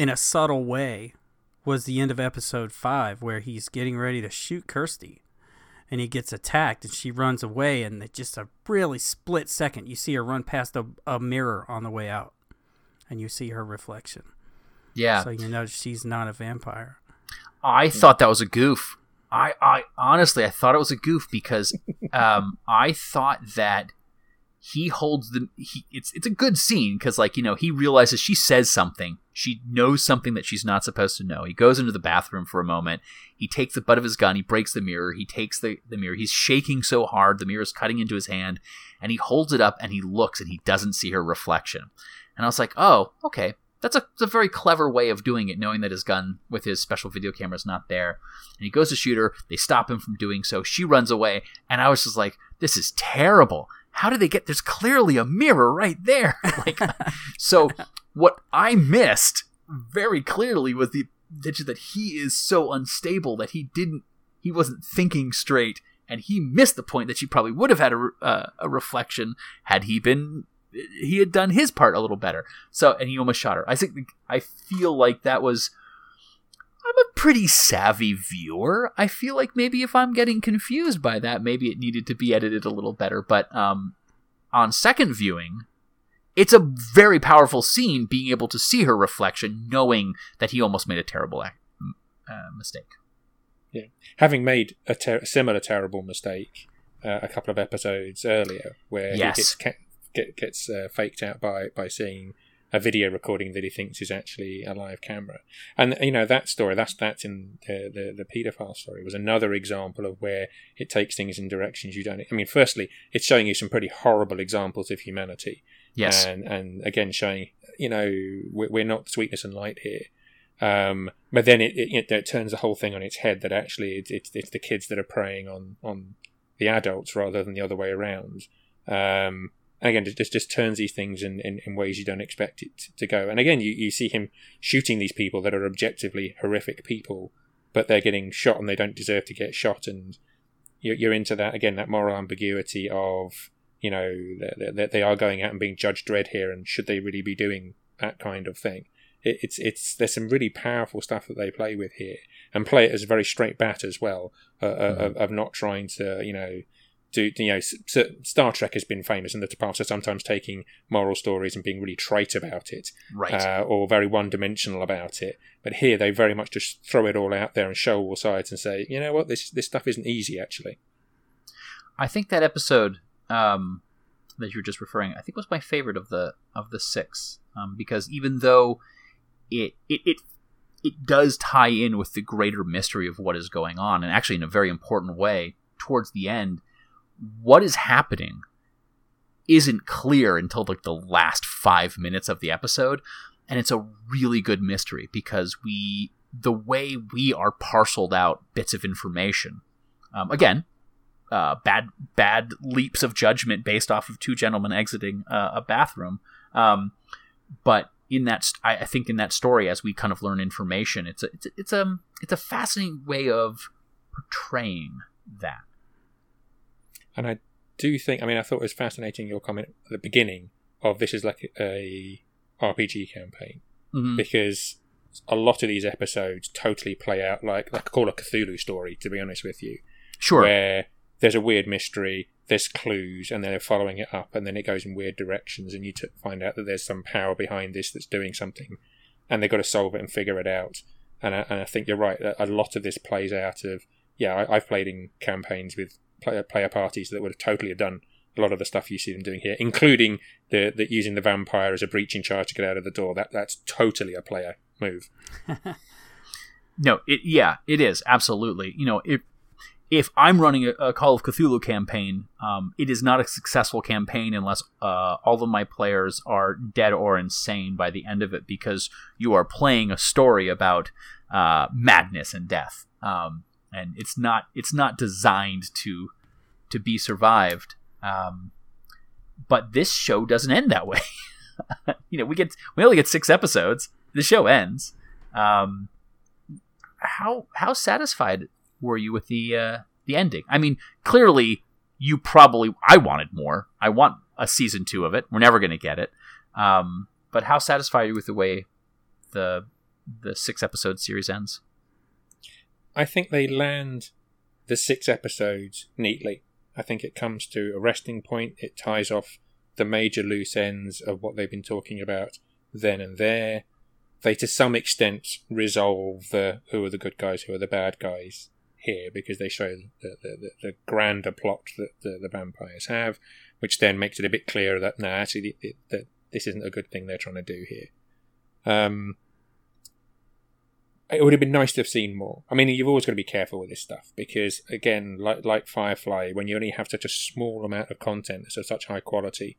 in a subtle way was the end of episode five, where he's getting ready to shoot Kirsty, and he gets attacked, and she runs away, and it's just a really split second, you see her run past a, a mirror on the way out, and you see her reflection. Yeah. So you know she's not a vampire. I thought that was a goof. I, I honestly I thought it was a goof because [LAUGHS] um, I thought that he holds the he it's it's a good scene because like you know he realizes she says something she knows something that she's not supposed to know he goes into the bathroom for a moment he takes the butt of his gun he breaks the mirror he takes the, the mirror he's shaking so hard the mirror is cutting into his hand and he holds it up and he looks and he doesn't see her reflection and i was like oh okay that's a, that's a very clever way of doing it, knowing that his gun with his special video camera is not there. And he goes to shoot her. They stop him from doing so. She runs away. And I was just like, this is terrible. How did they get? There's clearly a mirror right there. [LAUGHS] like, [LAUGHS] so what I missed very clearly was the that he is so unstable that he didn't, he wasn't thinking straight and he missed the point that she probably would have had a, uh, a reflection had he been he had done his part a little better. So, and he almost shot her. I think I feel like that was. I'm a pretty savvy viewer. I feel like maybe if I'm getting confused by that, maybe it needed to be edited a little better. But um, on second viewing, it's a very powerful scene being able to see her reflection, knowing that he almost made a terrible uh, mistake. Yeah, having made a, ter- similar terrible mistake uh, a couple of episodes earlier, where Yes. he gets ca- get, gets uh, faked out by by seeing a video recording that he thinks is actually a live camera, and you know that story. That's that's in the the, the paedophile story was another example of where it takes things in directions you don't. I mean, firstly, it's showing you some pretty horrible examples of humanity. Yes. and and again showing you know we're, we're not sweetness and light here. Um, but then it, it, it turns the whole thing on its head that actually it's, it's it's the kids that are preying on on the adults rather than the other way around. Um, and again, it just just turns these things in, in, in ways you don't expect it to go. And again, you, you see him shooting these people that are objectively horrific people, but they're getting shot and they don't deserve to get shot. And you're, you're into that again, that moral ambiguity of you know that that they are going out and being Judge Dredd here, and should they really be doing that kind of thing? It, it's it's there's some really powerful stuff that they play with here, and play it as a very straight bat as well, uh, uh, of, of not trying to you know do you know Star Trek has been famous in the past for sometimes taking moral stories and being really trite about it, Right. uh, or very one-dimensional about it. But here they very much just throw it all out there and show all sides and say, you know what, this this stuff isn't easy actually. I think that episode um, that you were just referring, I think was my favorite of the of the six, um, because even though it it it it does tie in with the greater mystery of what is going on, and actually in a very important way towards the end, what is happening isn't clear until like the last five minutes of the episode, and it's a really good mystery because we the way we are parceled out bits of information. Um, again, uh, bad bad leaps of judgment based off of two gentlemen exiting uh, a bathroom. Um, but in that, st- I, I think in that story, as we kind of learn information, it's a it's a, it's a it's a fascinating way of portraying that. And I do think, I mean, I thought it was fascinating your comment at the beginning of this is like a RPG campaign Mhm. because a lot of these episodes totally play out like like call a Cthulhu story. To be honest with you, Sure. where there's a weird mystery, there's clues, and they're following it up, and then it goes in weird directions, and you t- find out that there's some power behind this that's doing something, and they've got to solve it and figure it out. And I, and I think you're right. A a lot of this plays out of yeah. I, I've played in campaigns with player, parties that would have totally have done a lot of the stuff you see them doing here, including the, the using the vampire as a breaching charge to get out of the door. That that's totally a player move. [LAUGHS] No, it yeah, it is absolutely. You know, if if I'm running a, a Call of Cthulhu campaign, um, it is not a successful campaign unless uh, all of my players are dead or insane by the end of it, because you are playing a story about uh, madness and death, um, and it's not it's not designed to to be survived. Um, but this show doesn't end that way. [LAUGHS] you know, we get we only get six episodes. The show ends. Um, how how satisfied were you with the uh, the ending? I mean, clearly you probably I wanted more. I want a season two of it. We're never going to get it. Um, but how satisfied are you with the way the the six episode series ends? I think they land the six episodes neatly. I think it comes to a resting point. It ties off the major loose ends of what they've been talking about then and there. They, to some extent, resolve the who are the good guys, who are the bad guys here, because they show the, the, the, grander plot that the, the vampires have, which then makes it a bit clearer that, no, actually, that this isn't a good thing they're trying to do here. Um, it would have been nice to have seen more. I mean, you've always got to be careful with this stuff because, again, like like Firefly, when you only have such a small amount of content that's of such high quality,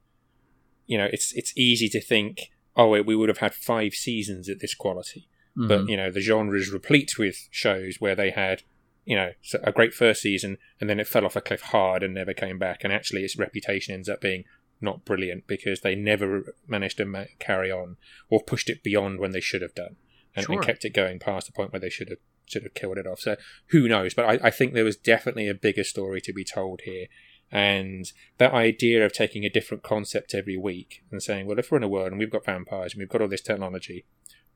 you know, it's it's easy to think, oh, we would have had five seasons at this quality. But Mhm. you know, the genre is replete with shows where they had, you know, a great first season and then it fell off a cliff hard and never came back. And actually, its reputation ends up being not brilliant because they never managed to ma- carry on or pushed it beyond when they should have done and, and kept it going past the point where they should have should have killed it off. So who knows? But I, I think there was definitely a bigger story to be told here. And that idea of taking a different concept every week and saying, well, if we're in a world and we've got vampires and we've got all this technology,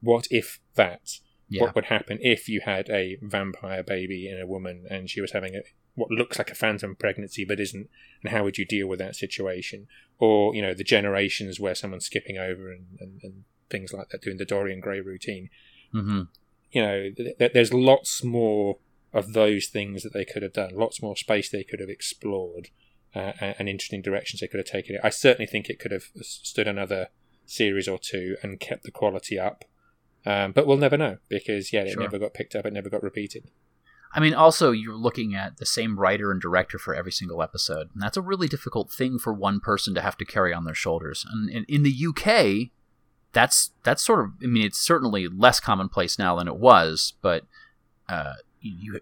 what if that? Yeah. What would happen if you had a vampire baby in a woman and she was having a what looks like a phantom pregnancy but isn't? And how would you deal with that situation? Or, you know, the generations where someone's skipping over and, and, and things like that, doing the Dorian Gray routine Mm-hmm. you know, th- th- there's lots more of those things that they could have done. Lots more space they could have explored, uh, and interesting directions they could have taken it. I certainly think it could have stood another series or two and kept the quality up. Um, but we'll never know because yeah, it Sure. never got picked up. It never got repeated. I mean, also you're looking at the same writer and director for every single episode, and that's a really difficult thing for one person to have to carry on their shoulders. And in, in the UK, that's that's sort of. I mean, it's certainly less commonplace now than it was, but uh, you.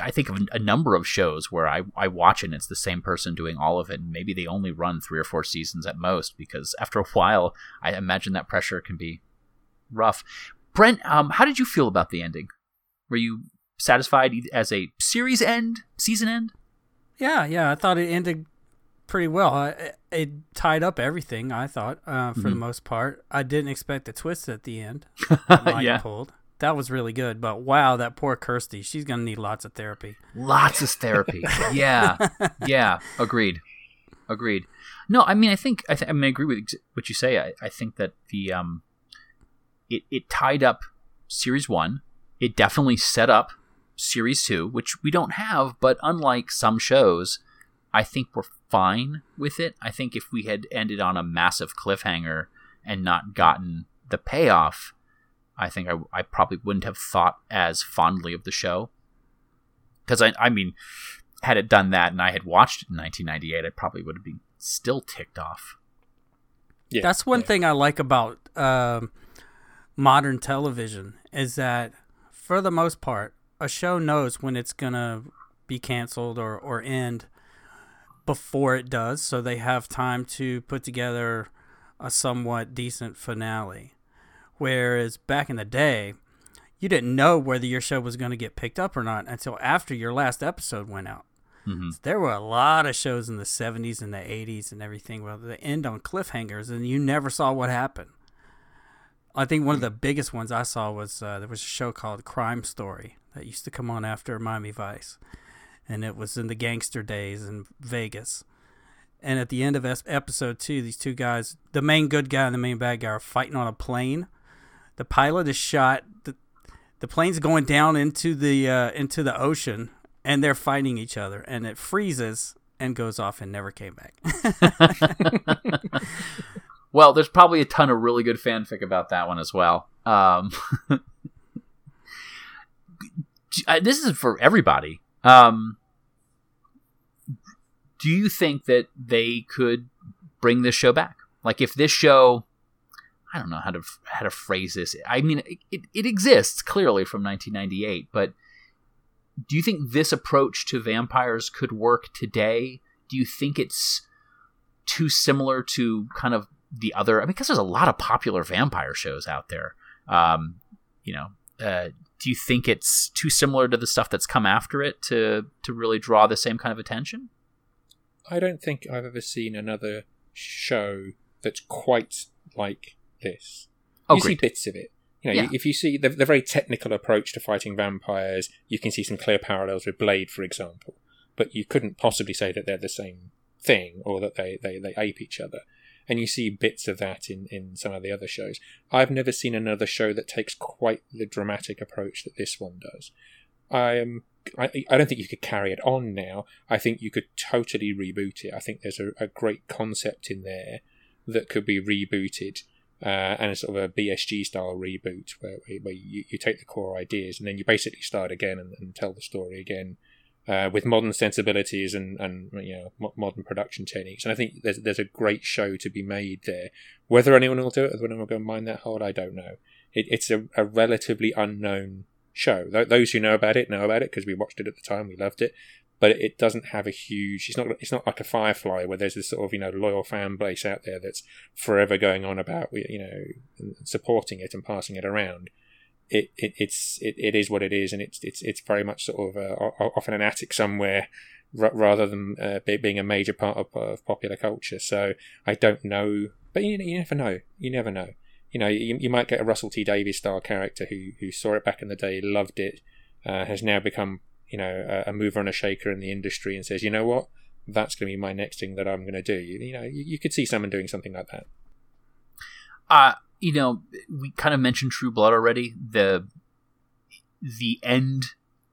I think of a number of shows where I, I watch it and it's the same person doing all of it, and maybe they only run three or four seasons at most because after a while, I imagine that pressure can be rough. Brent, um, how did you feel about the ending? Were you satisfied as a series end, season end? Yeah, yeah, I thought it ended pretty well. I, it- tied up everything. I thought, uh, for the Mhm. most part, I didn't expect the twist at the end. [LAUGHS] that Yeah. pulled. That was really good. But wow, that poor Kirsty, she's gonna need lots of therapy. Lots of therapy. yeah, [LAUGHS] yeah. Agreed. Agreed. No, I mean, I think I, th- I mean, I agree with ex- what you say. I, I think that the um, it it tied up series one. It definitely set up series two, which we don't have. But unlike some shows, I think we're fine with it. I think if we had ended on a massive cliffhanger and not gotten the payoff, I think I, I probably wouldn't have thought as fondly of the show. Because I, I mean, had it done that and I had watched it in 1998, I probably would have been still ticked off. Yeah, That's one yeah. thing I like about um, modern television is that, for the most part, a show knows when it's gonna be canceled or, or end before it does, so they have time to put together a somewhat decent finale. Whereas back in the day, you didn't know whether your show was going to get picked up or not until after your last episode went out. hmm There were a lot of shows in the 70s and the 80s and everything where they end on cliffhangers and you never saw what happened. I think one of the biggest ones I saw was uh, there was a show called Crime Story that used to come on after Miami Vice. And it was in the gangster days in Vegas. And at the end of episode two, these two guys, the main good guy and the main bad guy, are fighting on a plane. The pilot is shot. The, the plane's going down into the uh, into the ocean, and they're fighting each other. And it freezes and goes off and never came back. [LAUGHS] [LAUGHS] Well, there's probably a ton of really good fanfic about that one as well. Um, [LAUGHS] this is for everybody. Um, do you think that they could bring this show back? Like, if this show, I don't know how to how to phrase this. I mean, it, it exists clearly from 1998, but do you think this approach to vampires could work today? Do you think it's too similar to kind of the other? I mean, because there's a lot of popular vampire shows out there. Um, you know, uh, do you think it's too similar to the stuff that's come after it to to really draw the same kind of attention? I don't think I've ever seen another show that's quite like this. You see bits of it. You know, Yeah. if you see the, the very technical approach to fighting vampires, you can see some clear parallels with Blade, for example. But you couldn't possibly say that they're the same thing or that they, they, they ape each other. And you see bits of that in, in some of the other shows. I've never seen another show that takes quite the dramatic approach that this one does. I am. I, I don't think you could carry it on now. I think you could totally reboot it. I think there's a, a great concept in there that could be rebooted uh, and a sort of a BSG style reboot where, where you, you take the core ideas and then you basically start again and, and tell the story again uh, with modern sensibilities and, and you know mo- modern production techniques. And I think there's there's a great show to be made there. Whether anyone will do it, whether anyone will go and mine that hole, I don't know. It, it's a, a relatively unknown show. Th- those who know about it know about it because we watched it at the time, we loved it. But it doesn't have a huge. It's not. It's not like a Firefly where there's this sort of you know loyal fan base out there that's forever going on about you know supporting it and passing it around. It, it it's it, it is what it is, and it's it's it's very much sort of uh, off in an attic somewhere, r- rather than uh, being a major part of, of popular culture. So I don't know, but you, you never know. You never know. You know, you, you might get a Russell T Davies style character who who saw it back in the day, loved it, uh, has now become you know a, a mover and a shaker in the industry, and says, you know what, that's going to be my next thing that I'm going to do. You, you know, you, you could see someone doing something like that. Uh, you know, we kind of mentioned True Blood already. The the end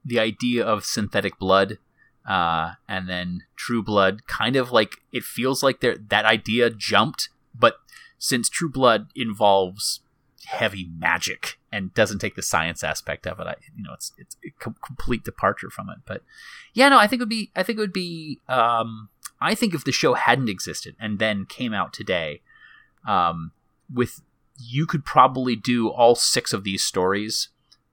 the idea of synthetic blood uh, and then True Blood kind of like it feels like there that idea jumped, but since True Blood involves heavy magic and doesn't take the science aspect of it, I you know it's it's a complete departure from it. But yeah, no, I think it would be I think it would be um, I think if the show hadn't existed and then came out today, um, with you could probably do all six of these stories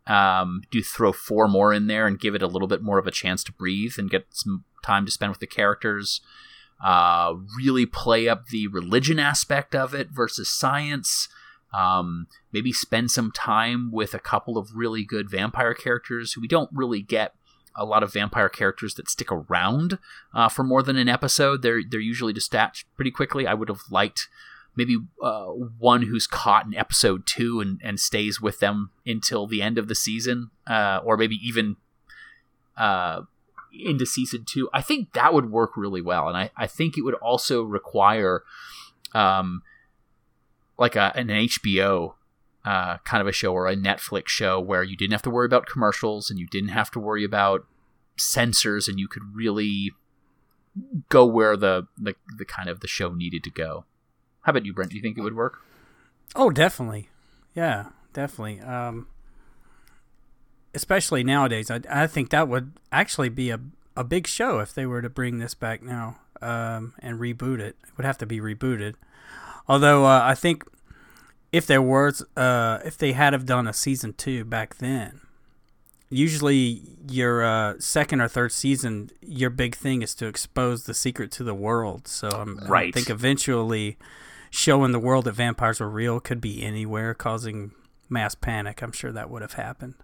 um, do throw four more in there and give it a little bit more of a chance to breathe and get some time to spend with the characters. Uh, really play up the religion aspect of it versus science. Um, maybe spend some time with a couple of really good vampire characters who we don't really get a lot of vampire characters that stick around uh, for more than an episode. They're they're usually dispatched pretty quickly. I would have liked maybe uh, one who's caught in episode two and, and stays with them until the end of the season, uh, or maybe even uh, into season two. I think that would work really well, and I, I think it would also require um, like a, an HBO uh, kind of a show or a Netflix show where you didn't have to worry about commercials and you didn't have to worry about censors, and you could really go where the, the, the kind of the show needed to go. How about you, Brent? Do you think it would work? Oh, definitely. Yeah, definitely. Um, especially nowadays, I, I think that would actually be a, a big show if they were to bring this back now um, and reboot it. It would have to be rebooted. Although uh, I think if there was, uh, if they had have done a season two back then, usually your uh, second or third season, your big thing is to expose the secret to the world. So um, right. I think eventually showing the world that vampires were real could be anywhere, causing mass panic. I'm sure that would have happened.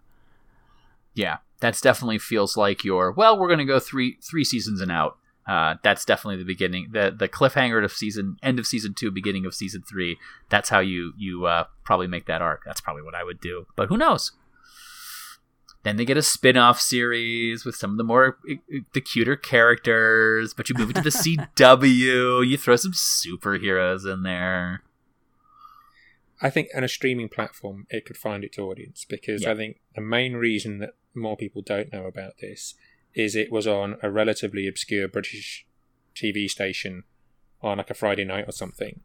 Yeah, that's definitely feels like your. Well, we're going to go three three seasons and out. Uh, that's definitely the beginning, the the cliffhanger of season, end of season two, beginning of season three. That's how you you uh, probably make that arc. That's probably what I would do. But who knows? Then they get a spin-off series with some of the more the cuter characters, but you move it to the [LAUGHS] CW, you throw some superheroes in there. I think on a streaming platform it could find its audience because yeah. I think the main reason that more people don't know about this is it was on a relatively obscure British TV station on like a Friday night or something.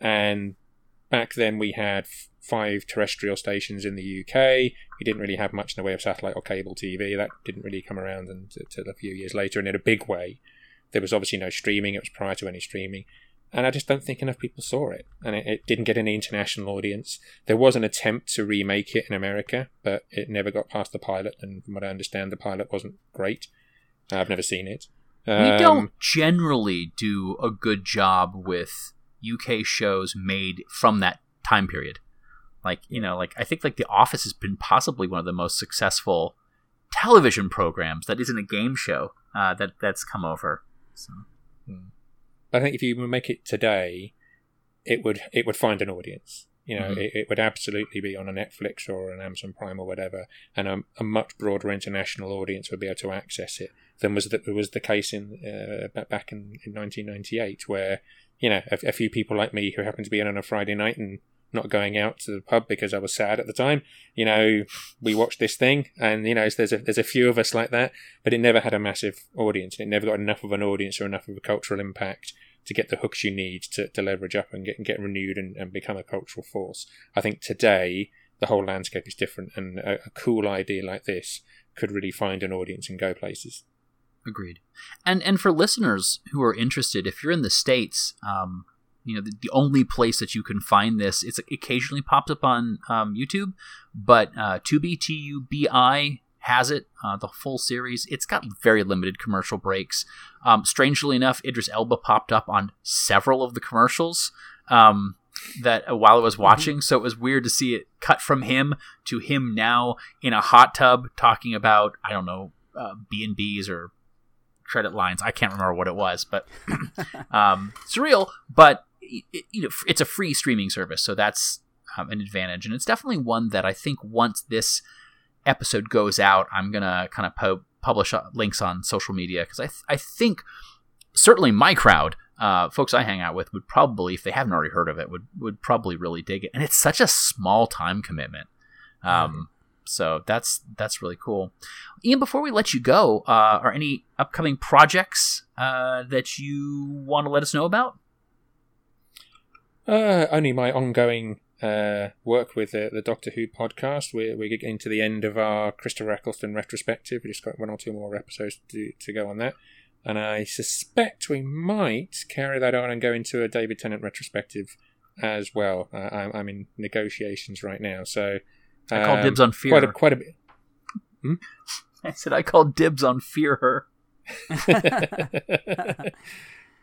And back then we had five terrestrial stations in the UK. We didn't really have much in the way of satellite or cable TV. That didn't really come around until a few years later, and in a big way. There was obviously no streaming. It was prior to any streaming. And I just don't think enough people saw it. And it, it didn't get any international audience. There was an attempt to remake it in America, but it never got past the pilot. And from what I understand, the pilot wasn't great. I've never seen it. Um, we don't generally do a good job with UK shows made from that time period. Like, you know, like I think like The Office has been possibly one of the most successful television programs that isn't a game show uh, that that's come over. So. I think if you make it today, it would it would find an audience. You know, mm-hmm. it, it, would absolutely be on a Netflix or an Amazon Prime or whatever, and a, a much broader international audience would be able to access it than was the, was the case in uh, back in, in 1998, where you know a, a few people like me who happened to be in on a Friday night and not going out to the pub because I was sad at the time. You know, we watched this thing, and you know, there's a there's a few of us like that, but it never had a massive audience. and It never got enough of an audience or enough of a cultural impact to get the hooks you need to, to leverage up and get get renewed and, and become a cultural force. I think today the whole landscape is different, and a, a cool idea like this could really find an audience and go places. Agreed. And and for listeners who are interested, if you're in the states, um, you know the, the, only place that you can find this it's it occasionally pops up on um, youtube but uh, tubi t-u-b-i has it uh, the full series it's got very limited commercial breaks um, strangely enough idris elba popped up on several of the commercials um, that uh, while i was mm-hmm. watching mm-hmm. so it was weird to see it cut from him to him now in a hot tub talking about i don't know uh, b&b's or credit lines. I can't remember what it was but [CLEARS THROAT] um, surreal but it, you know, it's a free streaming service, so that's um, an advantage, and it's definitely one that I think once this episode goes out, I'm gonna kind of po- publish uh, links on social media because I th- I think certainly my crowd, uh, folks I hang out with, would probably, if they haven't already heard of it, would would probably really dig it, and it's such a small time commitment. Um, so that's that's really cool. Ian, before we let you go, uh, are any upcoming projects uh, that you want to let us know about? Uh, only my ongoing uh, work with the, the Doctor Who podcast. We're, we're getting to the end of our Christopher Eccleston retrospective. We just got one or two more episodes to, to go on that. And I suspect we might carry that on and go into a David Tennant retrospective as well. Uh, I'm, I'm in negotiations right now, so I call dibs on fear. Quite a, quite a bit. Hmm? [LAUGHS] I said I called dibs on fear her. [LAUGHS]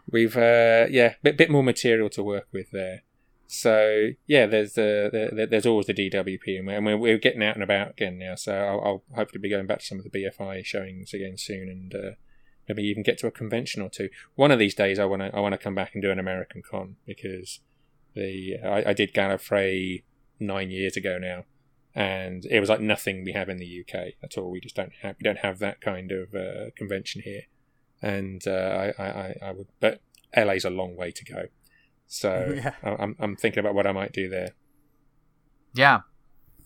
[LAUGHS] We've uh, yeah, bit bit more material to work with there. So yeah, there's the, the, there's always the DWP, and we're, we're getting out and about again now. So I'll, I'll hopefully be going back to some of the BFI showings again soon, and uh, maybe even get to a convention or two. One of these days, I want to I want to come back and do an American con because the I, I did Gallifrey nine years ago now, and it was like nothing we have in the UK at all. We just don't have we don't have that kind of uh, convention here, and uh, I, I I would, but LA's a long way to go, so [LAUGHS] Yeah. I'm I'm thinking about what I might do there. Yeah,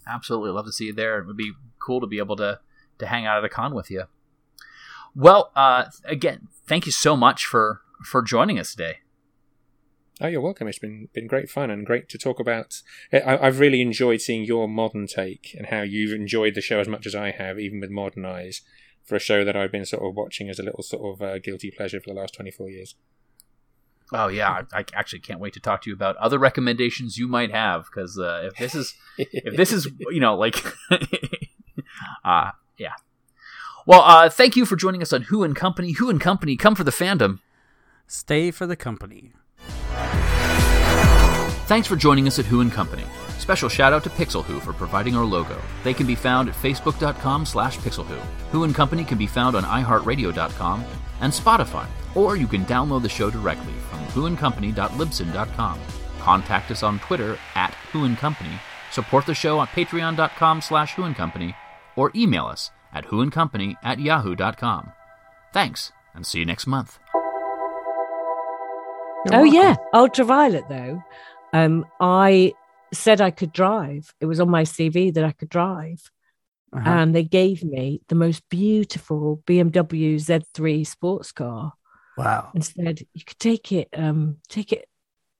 absolutely. Love to see you there. It would be cool to be able to to hang out at a con with you. Well, uh, again, thank you so much for for joining us today. Oh, you're welcome. It's been been great fun and great to talk about. I, I've really enjoyed seeing your modern take and how you've enjoyed the show as much as I have, even with modern eyes, for a show that I've been sort of watching as a little sort of uh, guilty pleasure for the last 24 years. Oh yeah, I, I actually can't wait to talk to you about other recommendations you might have because uh, if this is [LAUGHS] if this is you know like [LAUGHS] uh yeah. Well, uh, thank you for joining us on Who and Company. Who and Company, come for the fandom. Stay for the company. Thanks for joining us at Who Company. Special shout out to Pixel Who for providing our logo. They can be found at facebook.com slash pixelwho. Who Company can be found on iheartradio.com and Spotify, or you can download the show directly from whoandcompany.libsyn.com. Contact us on Twitter at Who Company, support the show on patreon.com slash Who Company, or email us at whoandcompany at yahoo.com. Thanks, and see you next month. Oh yeah, ultraviolet though. Um, I said I could drive. It was on my CV that I could drive, Uh-huh. and they gave me the most beautiful BMW Z3 sports car wow. and said you could take it, um, take it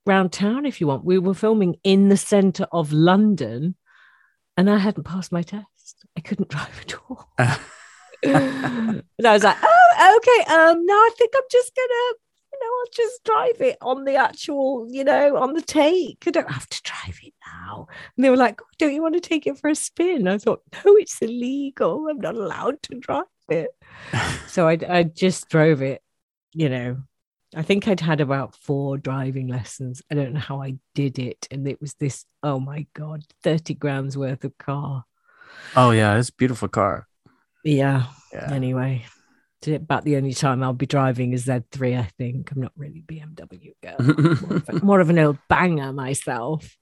round town if you want. We were filming in the centre of London, and I hadn't passed my test. I couldn't [LAUGHS] drive at all. [LAUGHS] and I was like, oh, okay. Um, no, I think I'm just gonna, know, I'll just drive it on the actual, you know, on the take. I don't have to drive it now. And they were like, don't you want to take it for a spin? I thought, no, it's illegal. I'm not allowed to drive it. [LAUGHS] so I, I just drove it, you know. I think I'd had about four driving lessons. I don't know how I did it. And it was this, oh my God, 30 grams worth of car. Oh yeah, it's a beautiful car. Yeah. Yeah. Anyway, about the only time I'll be driving a Z3, I think. I'm not really BMW girl. more, of a- [LAUGHS] more of an old banger myself.